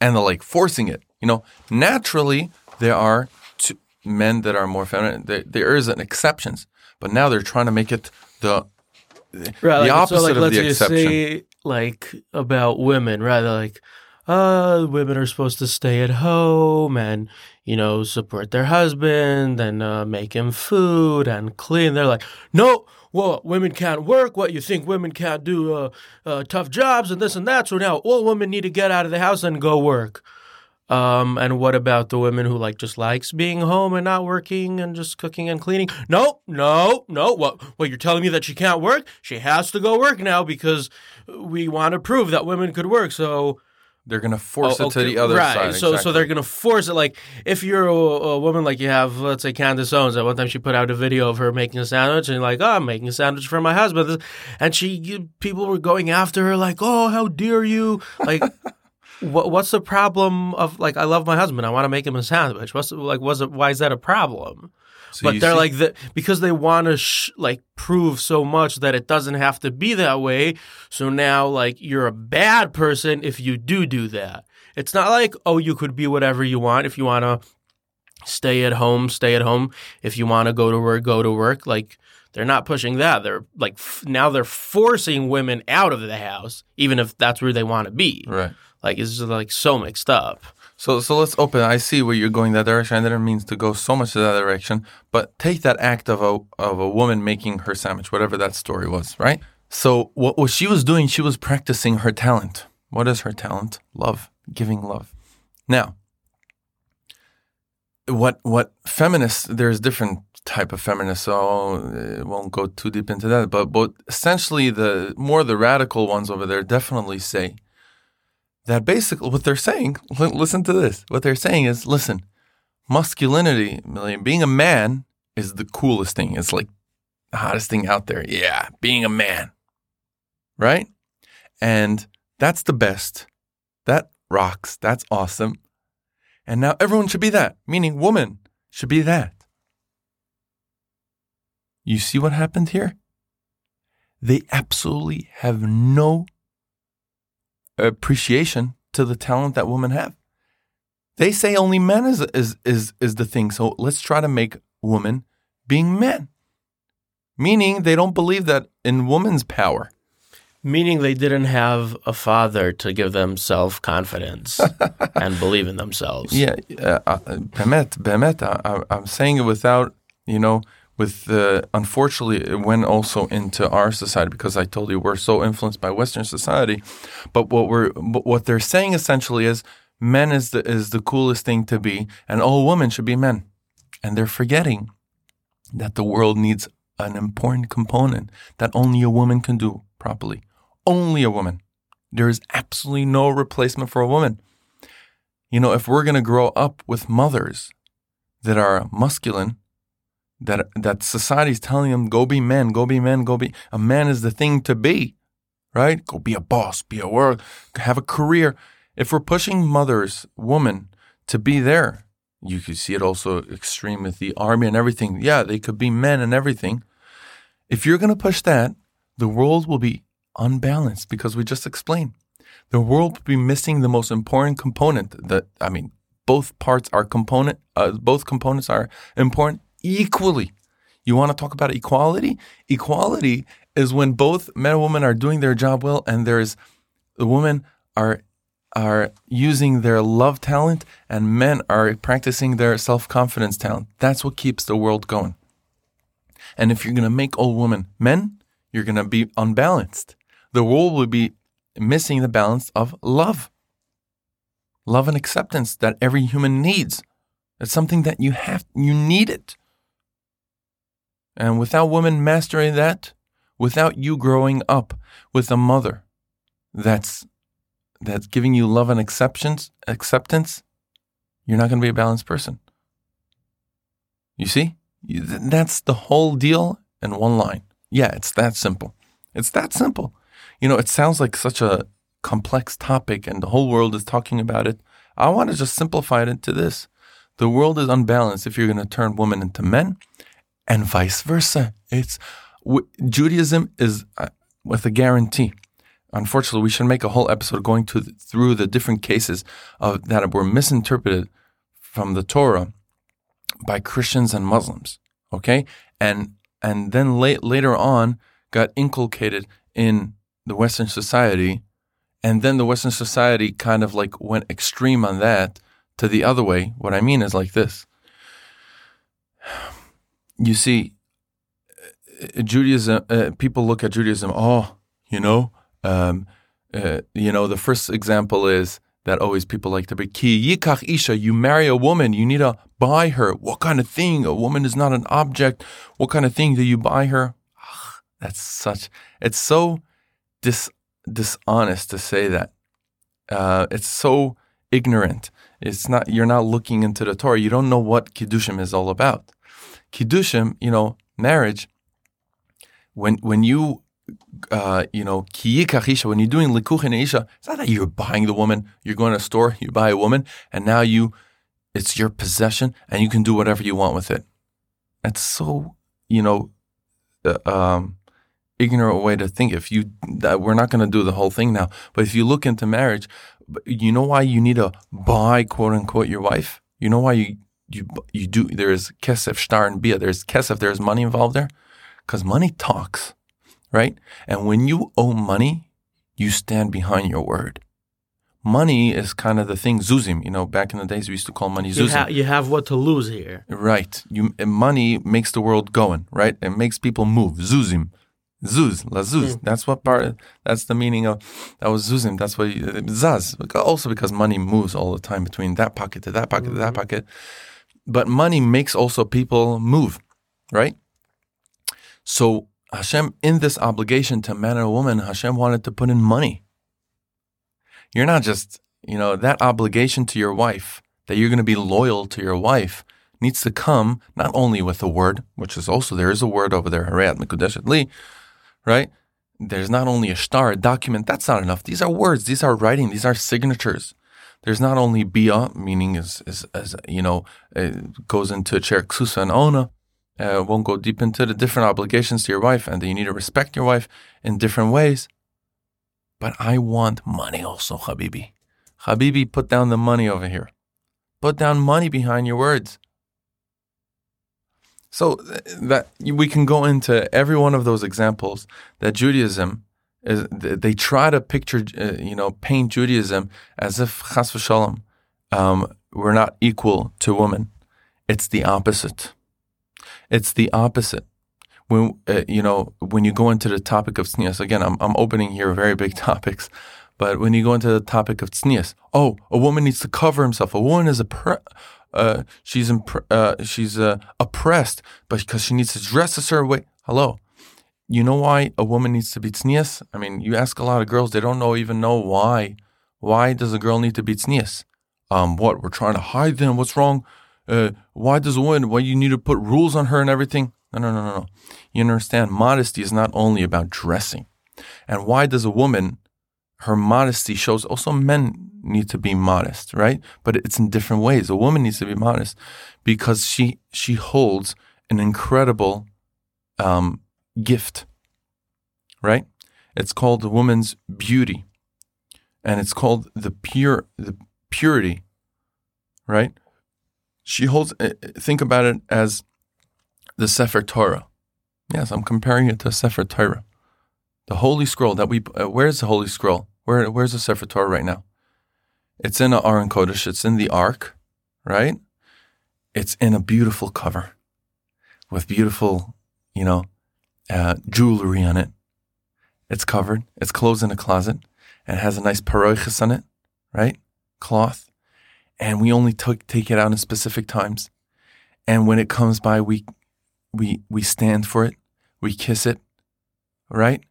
And they're like forcing it. You know, naturally, there are men that are more feminine. There, there is an exceptions, but now they're trying to make it the Right, the like, opposite so like, of let's the just exception. say like about women, right? Like, uh, women are supposed to stay at home and you know support their husband and uh, make him food and clean. They're like, no, well, women can't work. What you think women can't do uh, uh, tough jobs and this and that. So now all women need to get out of the house and go work. Um, and what about the women who like just likes being home and not working and just cooking and cleaning? No, no, no. What? What you're telling me that she can't work? She has to go work now because we want to prove that women could work. So they're going to force Oh, it to the other right. side. So, so exactly. they're gonna force it. Like, if you're a, a woman, like you have, let's say Candace Owens. At one time, she put out a video of her making a sandwich, and like, oh, I'm making a sandwich for my husband, and she, people were going after her, like, oh, how dare you? Like, what, what's the problem of like, I love my husband, I want to make him a sandwich. What's like, was it? Why is that a problem? So but they're see- like the, because they want to sh- like prove so much that it doesn't have to be that way. So now like you're a bad person if you do do that. It's not like oh you could be whatever you want if you want to stay at home, stay at home. If you want to go to work, go to work. Like they're not pushing that. They're like f- now they're forcing women out of the house even if that's where they want to be. right. Like it's just like so mixed up. So so let's open. I see where you're going that direction. I didn't mean to go so much to that direction, but take that act of a of a woman making her sandwich, whatever that story was, right? So what what she was doing, she was practicing her talent. What is her talent? Love, giving love. Now, what what feminists? There's different type of feminists, so uh, won't go too deep into that. But but essentially, the more the radical ones over there definitely say that basically what they're saying, li- listen to this. What they're saying is, listen, masculinity, being a man is the coolest thing. It's like the hottest thing out there. Yeah, being a man. Right? And that's the best. That rocks. That's awesome. And now everyone should be that, meaning woman should be that. You see what happened here? They absolutely have no appreciation to the talent that women have. They say only men is is is is the thing. So let's try to make women being men. Meaning they don't believe that in woman's power. Meaning they didn't have a father to give them self confidence and believe in themselves. Yeah, uh, uh, Bemet, Bemet, I, I'm saying it without, you know, with uh, unfortunately it went also into our society because I told you we're so influenced by Western society. But what we're what they're saying essentially is men is the is the coolest thing to be, and all women should be men, and they're forgetting that the world needs an important component that only a woman can do properly. Only a woman. There is absolutely no replacement for a woman. You know, if we're going to grow up with mothers that are masculine, that that society's telling them go be men, go be men, go be a man is the thing to be, right? Go be a boss, be a work, have a career. If we're pushing mothers, women to be there, you could see it also extreme with the army and everything. Yeah, they could be men and everything. If you're going to push that, the world will be unbalanced because we just explained. The world will be missing the most important component that, I mean, both parts are component, uh, both components are important equally. You want to talk about equality? Equality is when both men and women are doing their job well and there's the women are are using their love talent and men are practicing their self-confidence talent. That's what keeps the world going. And if you're going to make all women men, you're going to be unbalanced. The world will be missing the balance of love. Love and acceptance that every human needs. It's something that you have, you need it. And without women mastering that, without you growing up with a mother that's that's giving you love and acceptance, acceptance, you're not going to be a balanced person. You see? That's the whole deal in one line. Yeah, it's that simple. It's that simple. You know, it sounds like such a complex topic and the whole world is talking about it. I want to just simplify it into this. The world is unbalanced if you're going to turn women into men and vice versa. It's Judaism is uh, with a guarantee. Unfortunately, we should make a whole episode going to through the different cases of that were misinterpreted from the Torah by Christians and Muslims. Okay, and and then late, later on got inculcated in the Western society, and then the Western society kind of like went extreme on that to the other way. What I mean is like this. You see, uh, Judaism. Uh, people look at Judaism. Oh, you know, um, uh, you know, the first example is that always people like to be ki yikach isha. You marry a woman, you need to buy her. What kind of thing? A woman is not an object. What kind of thing do you buy her? Ugh, that's such. It's so dis dishonest to say that. Uh, it's so ignorant. It's not. You're not looking into the Torah. You don't know what kiddushin is all about. Kiddushin, you know, marriage. When when you uh, you know, when you're doing likuchin isha, it's not that you're buying the woman. You're going to a store, you buy a woman, and now you, it's your possession, and you can do whatever you want with it. That's so, you know, uh, um, ignorant way to think. If you, we're not going to do the whole thing now, but if you look into marriage, you know why you need to buy quote unquote your wife. You know why you you you do. There's kesef, star, and bia. There's kesef. There's money involved there, because money talks right? And when you owe money, you stand behind your word. Money is kind of the thing, zuzim. You know, back in the days we used to call money zuzim. You, ha- you have what to lose here. Right. You money makes the world going, right? It makes people move. Zuzim. Zuz, la zuz. Mm. That's what part. That's the meaning of that was zuzim. That's what you, zaz. Also because money moves all the time between that pocket to that pocket mm-hmm. to that mm-hmm. pocket. But money makes also people move, right? So Hashem, in this obligation to man and woman, Hashem wanted to put in money. You're not just, you know, that obligation to your wife, that you're going to be loyal to your wife, needs to come not only with a word, which is also, there is a word over there, Harei At Mekudeshet Li, right? There's not only a star, a document, that's not enough. These are words, these are writing, these are signatures. There's not only bia, meaning is, is, as, you know, goes into cher ksusa and ona, uh, won't go deep into the different obligations to your wife and that you need to respect your wife in different ways. But I want money also, Habibi. Habibi, put down the money over here. Put down money behind your words. So uh, that we can go into every one of those examples that Judaism is. They try to picture, uh, you know, paint Judaism as if chas v'shalom, um, we're not equal to women. It's the opposite. It's the opposite. When uh, you know when you go into the topic of tznius again, I'm I'm opening here very big topics, but when you go into the topic of tznius, oh, a woman needs to cover himself. A woman is a uh, she's imp- uh, she's uh, oppressed, but because she needs to dress a certain way. Hello, you know why a woman needs to be tznius? I mean, you ask a lot of girls, they don't know even know why. Why does a girl need to be tznius? Um, what we're trying to hide them? What's wrong? uh, why does a woman, why you need to put rules on her and everything? No, no, no, no, no. You understand, modesty is not only about dressing. And why does a woman, her modesty shows also men need to be modest, right? But it's in different ways. A woman needs to be modest because she she holds an incredible um, gift, right? It's called the woman's beauty, and it's called the pure, the purity, right? She holds. uh, Think about it as the Sefer Torah. Yes, I'm comparing it to Sefer Torah, the Holy Scroll that we. Uh, where's the Holy Scroll? Where Where's the Sefer Torah right now? It's in a Aron Kodesh. It's in the Ark, right? It's in a beautiful cover with beautiful, you know, uh, jewelry on it. It's covered. It's closed in a closet and it has a nice paroiches on it, right? Cloth. And we only took, take it out in specific times. And when it comes by, we, we, we stand for it. We kiss it, right?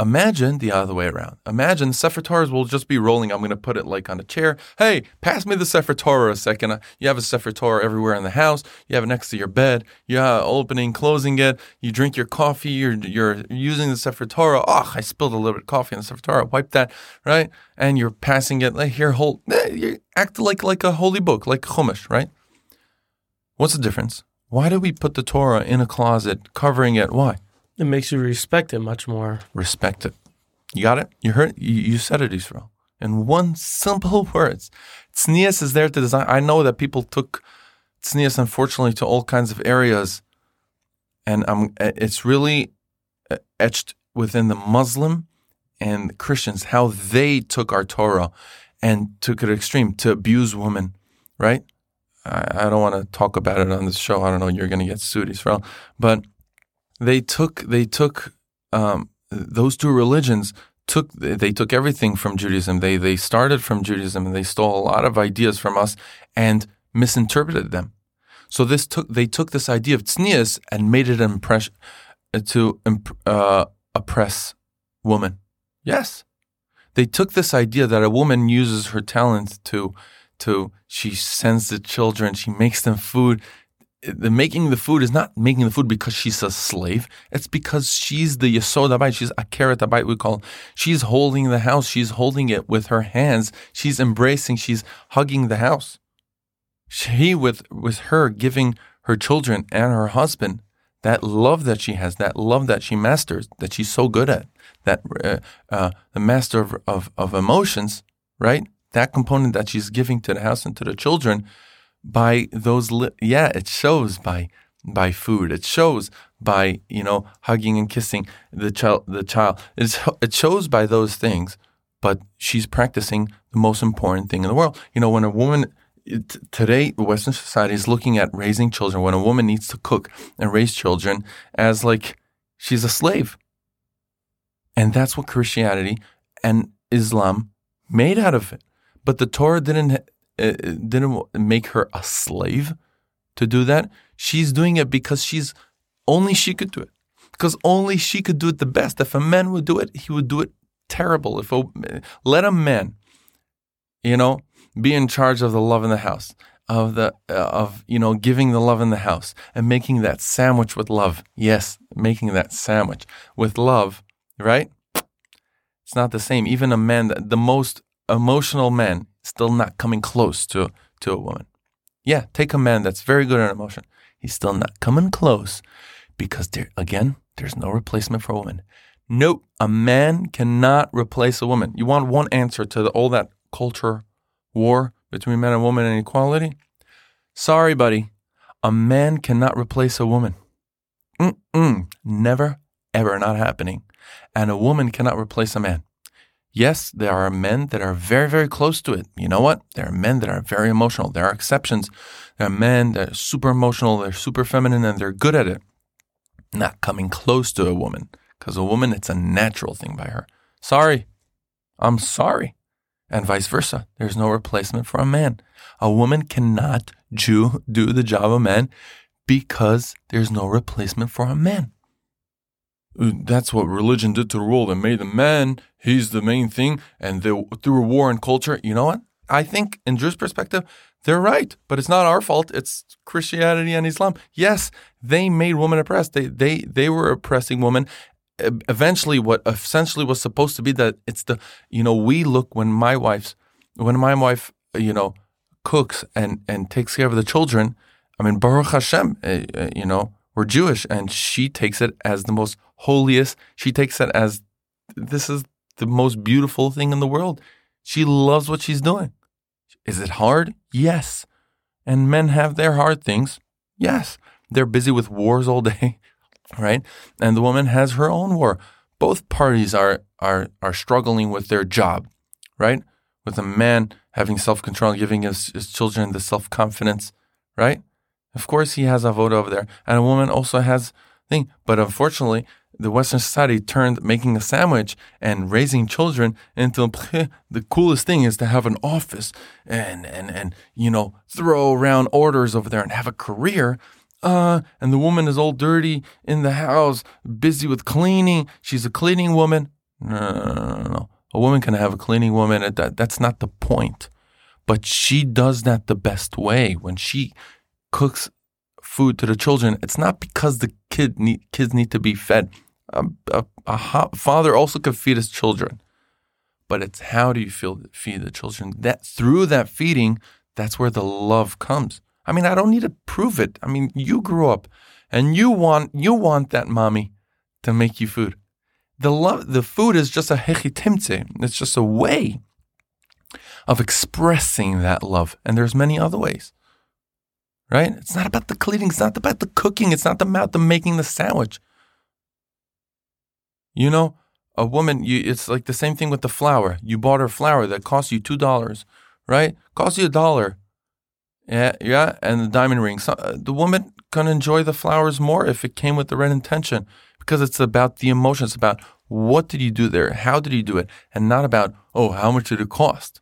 Imagine the other way around. Imagine Sefer Torahs will just be rolling. I'm going to put it like on a chair. Hey, pass me the Sefer Torah a second. You have a Sefer Torah everywhere in the house. You have it next to your bed. You're opening, closing it. You drink your coffee. You're, you're using the Sefer Torah. Oh, I spilled a little bit of coffee on the Sefer Torah. Wipe that, right? And you're passing it. Like, here, hold. eh, You act like, like a holy book, like Chumash, right? What's the difference? Why do we put the Torah in a closet, covering it? Why? It makes you respect it much more. respect it. You got it? You heard you, you said it, Israel. In one simple words. Tznius is there to design. I know that people took tznius, unfortunately, to all kinds of areas. And it's really uh, etched within the Muslim and Christians, how they took our Torah and took it extreme to abuse women, right? I, I don't want to talk about it on this show. I don't know. You're going to get sued, Israel. But they took they took um, those two religions took they took everything from Judaism. They they started from Judaism and they stole a lot of ideas from us and misinterpreted them. So this took they took this idea of tznius and made it an impression to uh, oppress woman. Yes, they took this idea that a woman uses her talent to to she sends the children, she makes them food. The making the food is not making the food because she's a slave. It's because she's the yesod abayit. She's a carrot abayit. We call. She's holding the house. She's holding it with her hands. She's embracing. She's hugging the house. She with with her giving her children and her husband that love that she has, that love that she masters, that she's so good at, that uh, uh, the master of, of of emotions, right? That component that she's giving to the house and to the children by those li- yeah it shows by by food. It shows by you know hugging and kissing the child the child. It's, it shows by those things but she's practicing the most important thing in the world. You know when a woman it, today western society is looking at raising children when a woman needs to cook and raise children as like she's a slave. And that's what christianity and islam made out of it. But the torah didn't it didn't make her a slave to do that. She's doing it because she's only she could do it. Because only she could do it the best. If a man would do it, he would do it terrible. If a, let a man, you know, be in charge of the love in the house, of the uh, of you know giving the love in the house and making that sandwich with love. Yes, making that sandwich with love, right? It's not the same. Even a man, the most emotional man, still not coming close to to a woman. Yeah, take a man that's very good at emotion. He's still not coming close because there again, there's no replacement for a woman. Nope, a man cannot replace a woman. You want one answer to the, all that culture war between men and women and equality? Sorry, buddy. A man cannot replace a woman. Mm-mm. Never, ever not happening. And a woman cannot replace a man. Yes, there are men that are very, very close to it. You know what? There are men that are very emotional. There are exceptions. There are men that are super emotional, they're super feminine, and they're good at it. Not coming close to a woman. Because a woman, it's a natural thing by her. Sorry. I'm sorry. And vice versa. There's no replacement for a man. A woman cannot do, do the job of a man because there's no replacement for a man. That's what religion did to the world and made the man, he's the main thing. And they, through war and culture, you know what? I think in Jewish perspective, they're right, but it's not our fault. It's Christianity and Islam. Yes, they made women oppressed. They they they were oppressing women. Eventually, what essentially was supposed to be that it's the you know we look when my wife's when my wife you know cooks and and takes care of the children. I mean, Baruch Hashem, uh, uh, you know we're Jewish, and she takes it as the most holiest. She takes that as this is the most beautiful thing in the world. She loves what she's doing. Is it hard? Yes. And men have their hard things. Yes. They're busy with wars all day, right? And the woman has her own war. Both parties are are are struggling with their job, right? With a man having self control, giving his, his children the self confidence, right? Of course, he has a vote over there, and a woman also has thing. But unfortunately, the Western society turned making a sandwich and raising children into the coolest thing is to have an office and and and you know throw around orders over there and have a career. Uh, and the woman is all dirty in the house, busy with cleaning. She's a cleaning woman. No, no, no, no. A woman can have a cleaning woman. That, that's not the point. But she does that the best way. When she cooks food to the children, it's not because the kid need, kids need to be fed. A, a, a father also could feed his children, but it's how do you feel feed the children? That through that feeding, that's where the love comes. I mean, I don't need to prove it. I mean, you grew up, and you want you want that mommy to make you food. The love, the food is just a hechitimtze. It's just a way of expressing that love, and there's many other ways right? It's not about the cleaning. It's not about the cooking. It's not about the making the sandwich. You know, a woman, you, it's like the same thing with the flour. You bought her flour that cost you $2, right? Cost you a dollar. Yeah, yeah, and the diamond ring. So, uh, the woman can enjoy the flowers more if it came with the right intention because it's about the emotion. It's about what did you do there? How did you do it? And not about, oh, how much did it cost?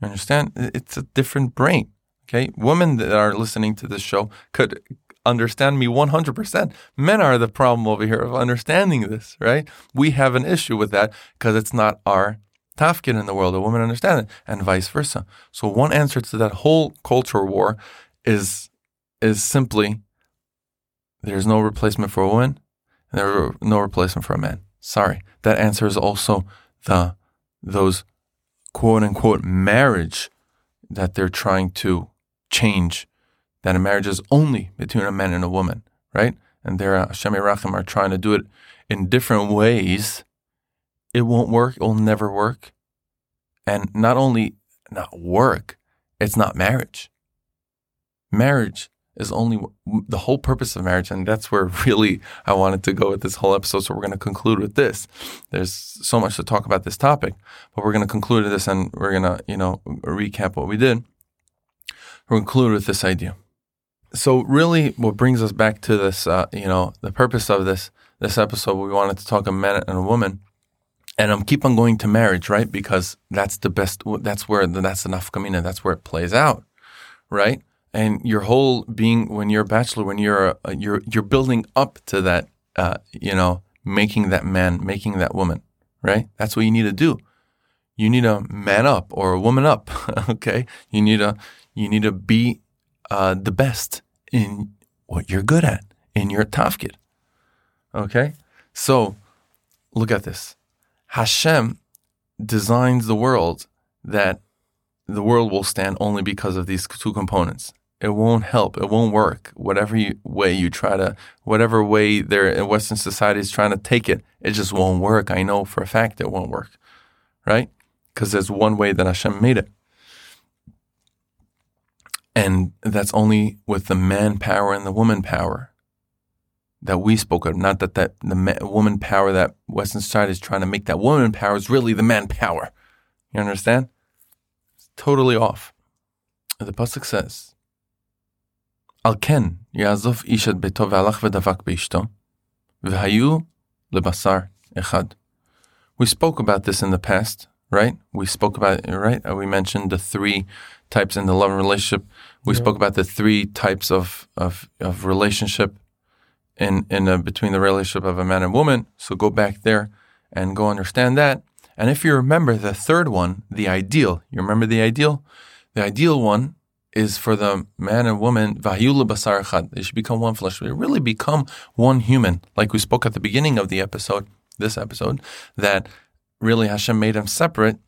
You understand? It's a different brain. Okay. Women that are listening to this show could understand me 100%. Men are the problem over here of understanding this, right? We have an issue with that because it's not our tafkid in the world. A woman understand it and vice versa. So one answer to that whole culture war is is simply there's no replacement for a woman and there's no replacement for a man. Sorry. That answer is also the those quote unquote marriage that they're trying to change that a marriage is only between a man and a woman, right? And there, uh, Hashem Rachim are trying to do it in different ways. It won't work. It will never work. And not only not work, it's not marriage. Marriage is only the whole purpose of marriage. And that's where really I wanted to go with this whole episode. So we're going to conclude with this. There's so much to talk about this topic, but we're going to conclude with this and we're going to, you know, recap what we did We're conclude with this idea. So, really, what brings us back to this, uh, you know, the purpose of this this episode, we wanted to talk a man and a woman, and I'm keep on going to marriage, right? Because that's the best. That's where that's enough kamina. That's where it plays out, right? And your whole being, when you're a bachelor, when you're a, you're you're building up to that, uh, you know, making that man, making that woman, right? That's what you need to do. You need a man up or a woman up, okay? You need a you need to be uh, the best in what you're good at, in your tafkid. Okay? So look at this. Hashem designs the world that the world will stand only because of these two components. It won't help. It won't work. Whatever you, way you try to, whatever way there in Western society is trying to take it, it just won't work. I know for a fact it won't work, right? Because there's one way that Hashem made it. And that's only with the man power and the woman power that we spoke of. Not that, that the man, woman power that Western society is trying to make that woman power is really the man power. You understand? It's totally off. The pasuk says, "Al ken yazov ishat beto ve'alach v'davak beishto v'hayu lebasar echad." We spoke about this in the past, right? We spoke about right? Uh, we mentioned the three types in the love relationship. We yeah. spoke about the three types of of, of relationship in in a, between the relationship of a man and woman. So go back there and go understand that. And if you remember the third one, the ideal, you remember the ideal? The ideal one is for the man and woman, basar They should become one flesh. They really become one human, like we spoke at the beginning of the episode, this episode, that really Hashem made them separate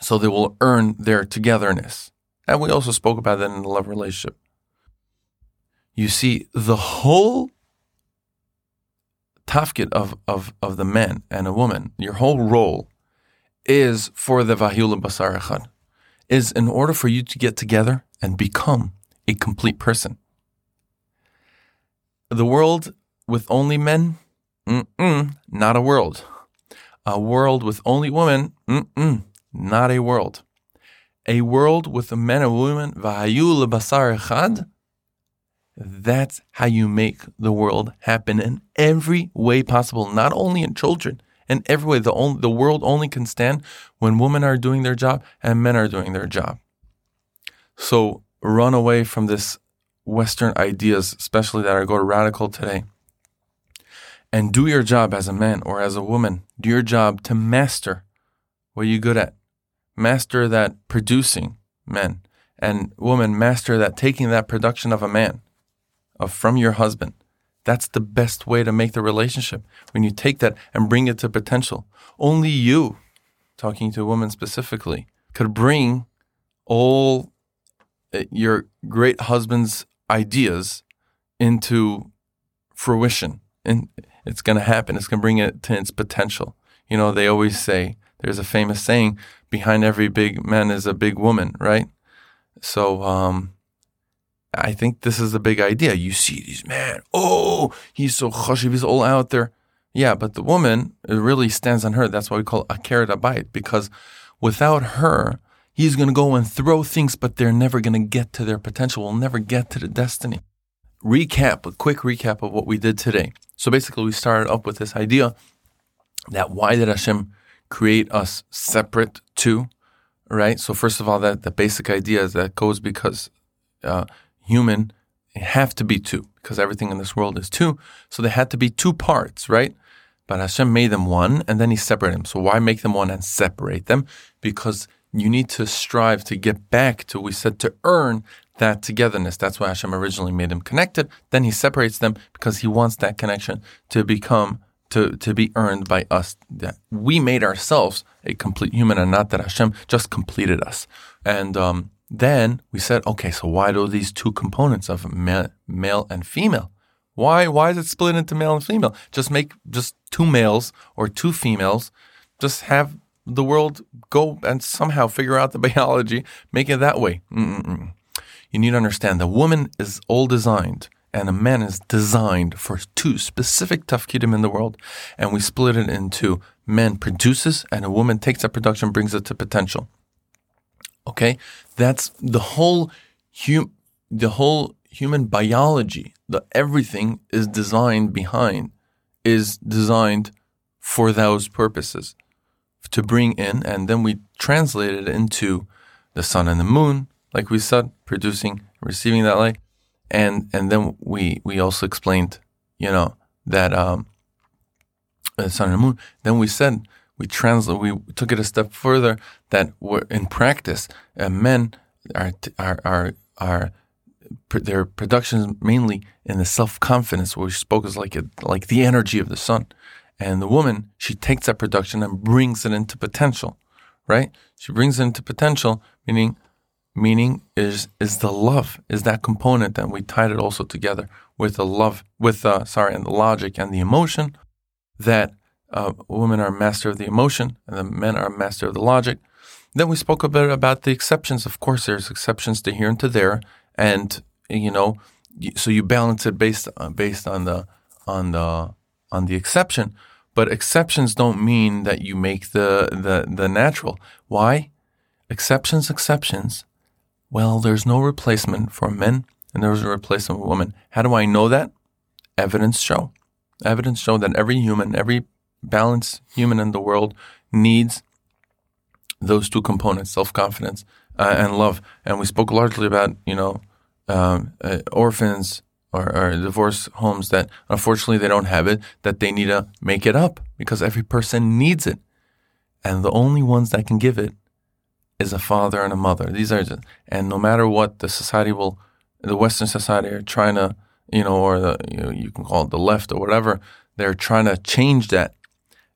so they will earn their togetherness. And we also spoke about that in the love relationship. You see, the whole tafkid of, of, of the man and a woman, your whole role is for the v'hayu lebasar is in order for you to get together and become a complete person. The world with only men, not a world. A world with only women, mm-mm, not a world. A world with men and women, v'hayu lebasar echad, that's how you make the world happen in every way possible, not only in children, in every way. The, only, the world only can stand when women are doing their job and men are doing their job. So run away from this Western ideas, especially that are go radical today, and do your job as a man or as a woman. Do your job to master what you're good at. Master that producing men and woman master that taking that production of a man of from your husband. That's the best way to make the relationship. When you take that and bring it to potential. Only you, talking to a woman specifically, could bring all uh, your great husband's ideas into fruition. And it's going to happen. It's going to bring it to its potential. You know, they always say, there's a famous saying, behind every big man is a big woman, right? So, um, I think this is a big idea. You see these man, oh, he's so chashiv, he's all out there. Yeah, but the woman, it really stands on her. That's why we call it akeret bayit, because without her, he's going to go and throw things, but they're never going to get to their potential. We'll never get to the destiny. Recap, a quick recap of what we did today. So basically, we started up with this idea that why did Hashem create us separate too, right? So first of all, that the basic idea is that goes because uh, human have to be two because everything in this world is two. So they had to be two parts, right? But Hashem made them one and then he separated them. So why make them one and separate them? Because you need to strive to get back to, we said, to earn that togetherness. That's why Hashem originally made them connected. Then he separates them because he wants that connection to become, to, to be earned by us. That we made ourselves a complete human and not that Hashem just completed us. And, um, then we said, okay, so why do these two components of male, male and female? Why why is it split into male and female? Just make just two males or two females. Just have the world go and somehow figure out the biology, make it that way. Mm-mm. You need to understand the woman is all designed and a man is designed for two specific tafkidim in the world, and we split it into man produces and a woman takes that production, brings it to potential. Okay, that's the whole hum- the whole human biology. The everything is designed behind is designed for those purposes to bring in, and then we translate it into the sun and the moon, like we said, producing, receiving that light, and and then we we also explained, you know, that um, the sun and the moon. Then we said we translate, we took it a step further that in practice, uh, men are, are, are, are, their productions mainly in the self confidence, which spoke as like a, like the energy of the sun. And the woman, she takes that production and brings it into potential, right? She brings it into potential, meaning, meaning is is the love, is that component that we tied it also together with the love, with uh, sorry, and the logic and the emotion that uh, women are master of the emotion and the men are master of the logic. Then we spoke a bit about the exceptions. Of course, there's exceptions to here and to there, and you know, so you balance it based uh, based on the on the on the exception. But exceptions don't mean that you make the the the natural. Why? Exceptions, exceptions. Well, there's no replacement for men, and there's a replacement for women. How do I know that? Evidence show. Evidence show that every human, every balanced human in the world needs those two components, self-confidence uh, and love. And we spoke largely about, you know, um, uh, orphans or, or divorce homes that unfortunately they don't have it, that they need to make it up because every person needs it. And the only ones that can give it is a father and a mother. These are, just, and no matter what the society will, the Western society are trying to, you know, or the, you, know, you can call it the left or whatever, they're trying to change that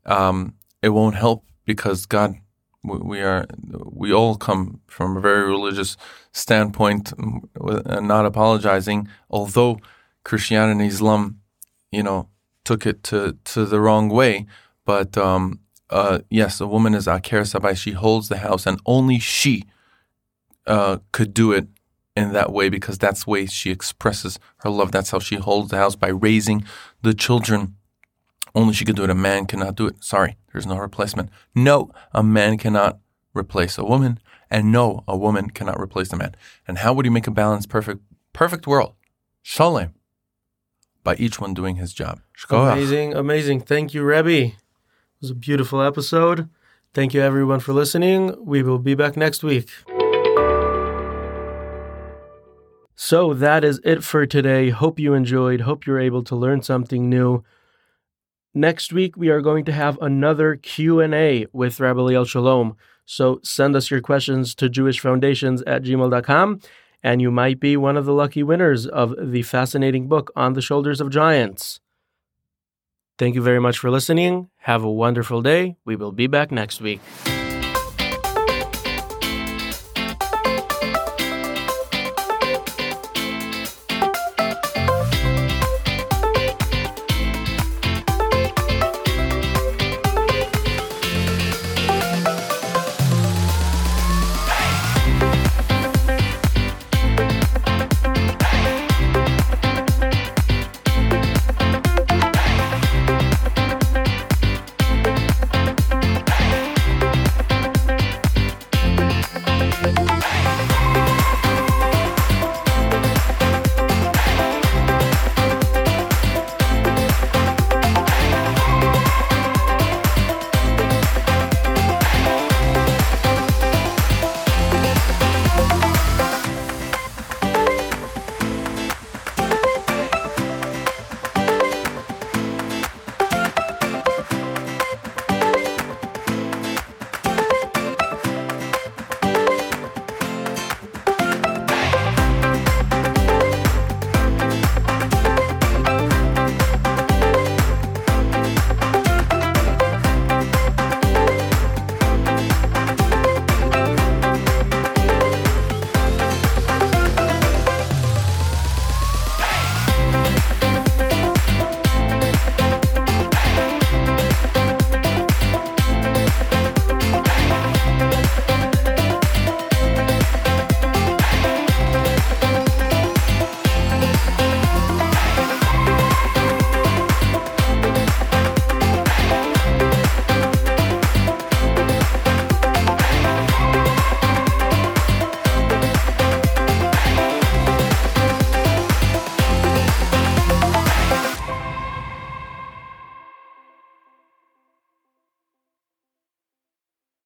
um, it won't help because God, we are, we all come from a very religious standpoint, and not apologizing. Although Christianity and Islam, you know, took it to, to the wrong way. But um, uh, yes, a woman is Aker Sabai. She holds the house, and only she uh, could do it in that way because that's the way she expresses her love. That's how she holds the house by raising the children. Only she could do it. A man cannot do it. Sorry, there's no replacement. No, a man cannot replace a woman, and no, a woman cannot replace a man. And how would you make a balanced, perfect, perfect world? Shalom. By each one doing his job. Shkoach. Amazing, amazing. Thank you, Rebbe. It was a beautiful episode. Thank you, everyone, for listening. We will be back next week. So that is it for today. Hope you enjoyed. Hope you're able to learn something new. Next week we are going to have another Q&A with Rabbi Liel Shalom. So send us your questions to jewishfoundations at gmail.com and you might be one of the lucky winners of the fascinating book On the Shoulders of Giants. Thank you very much for listening. Have a wonderful day. We will be back next week.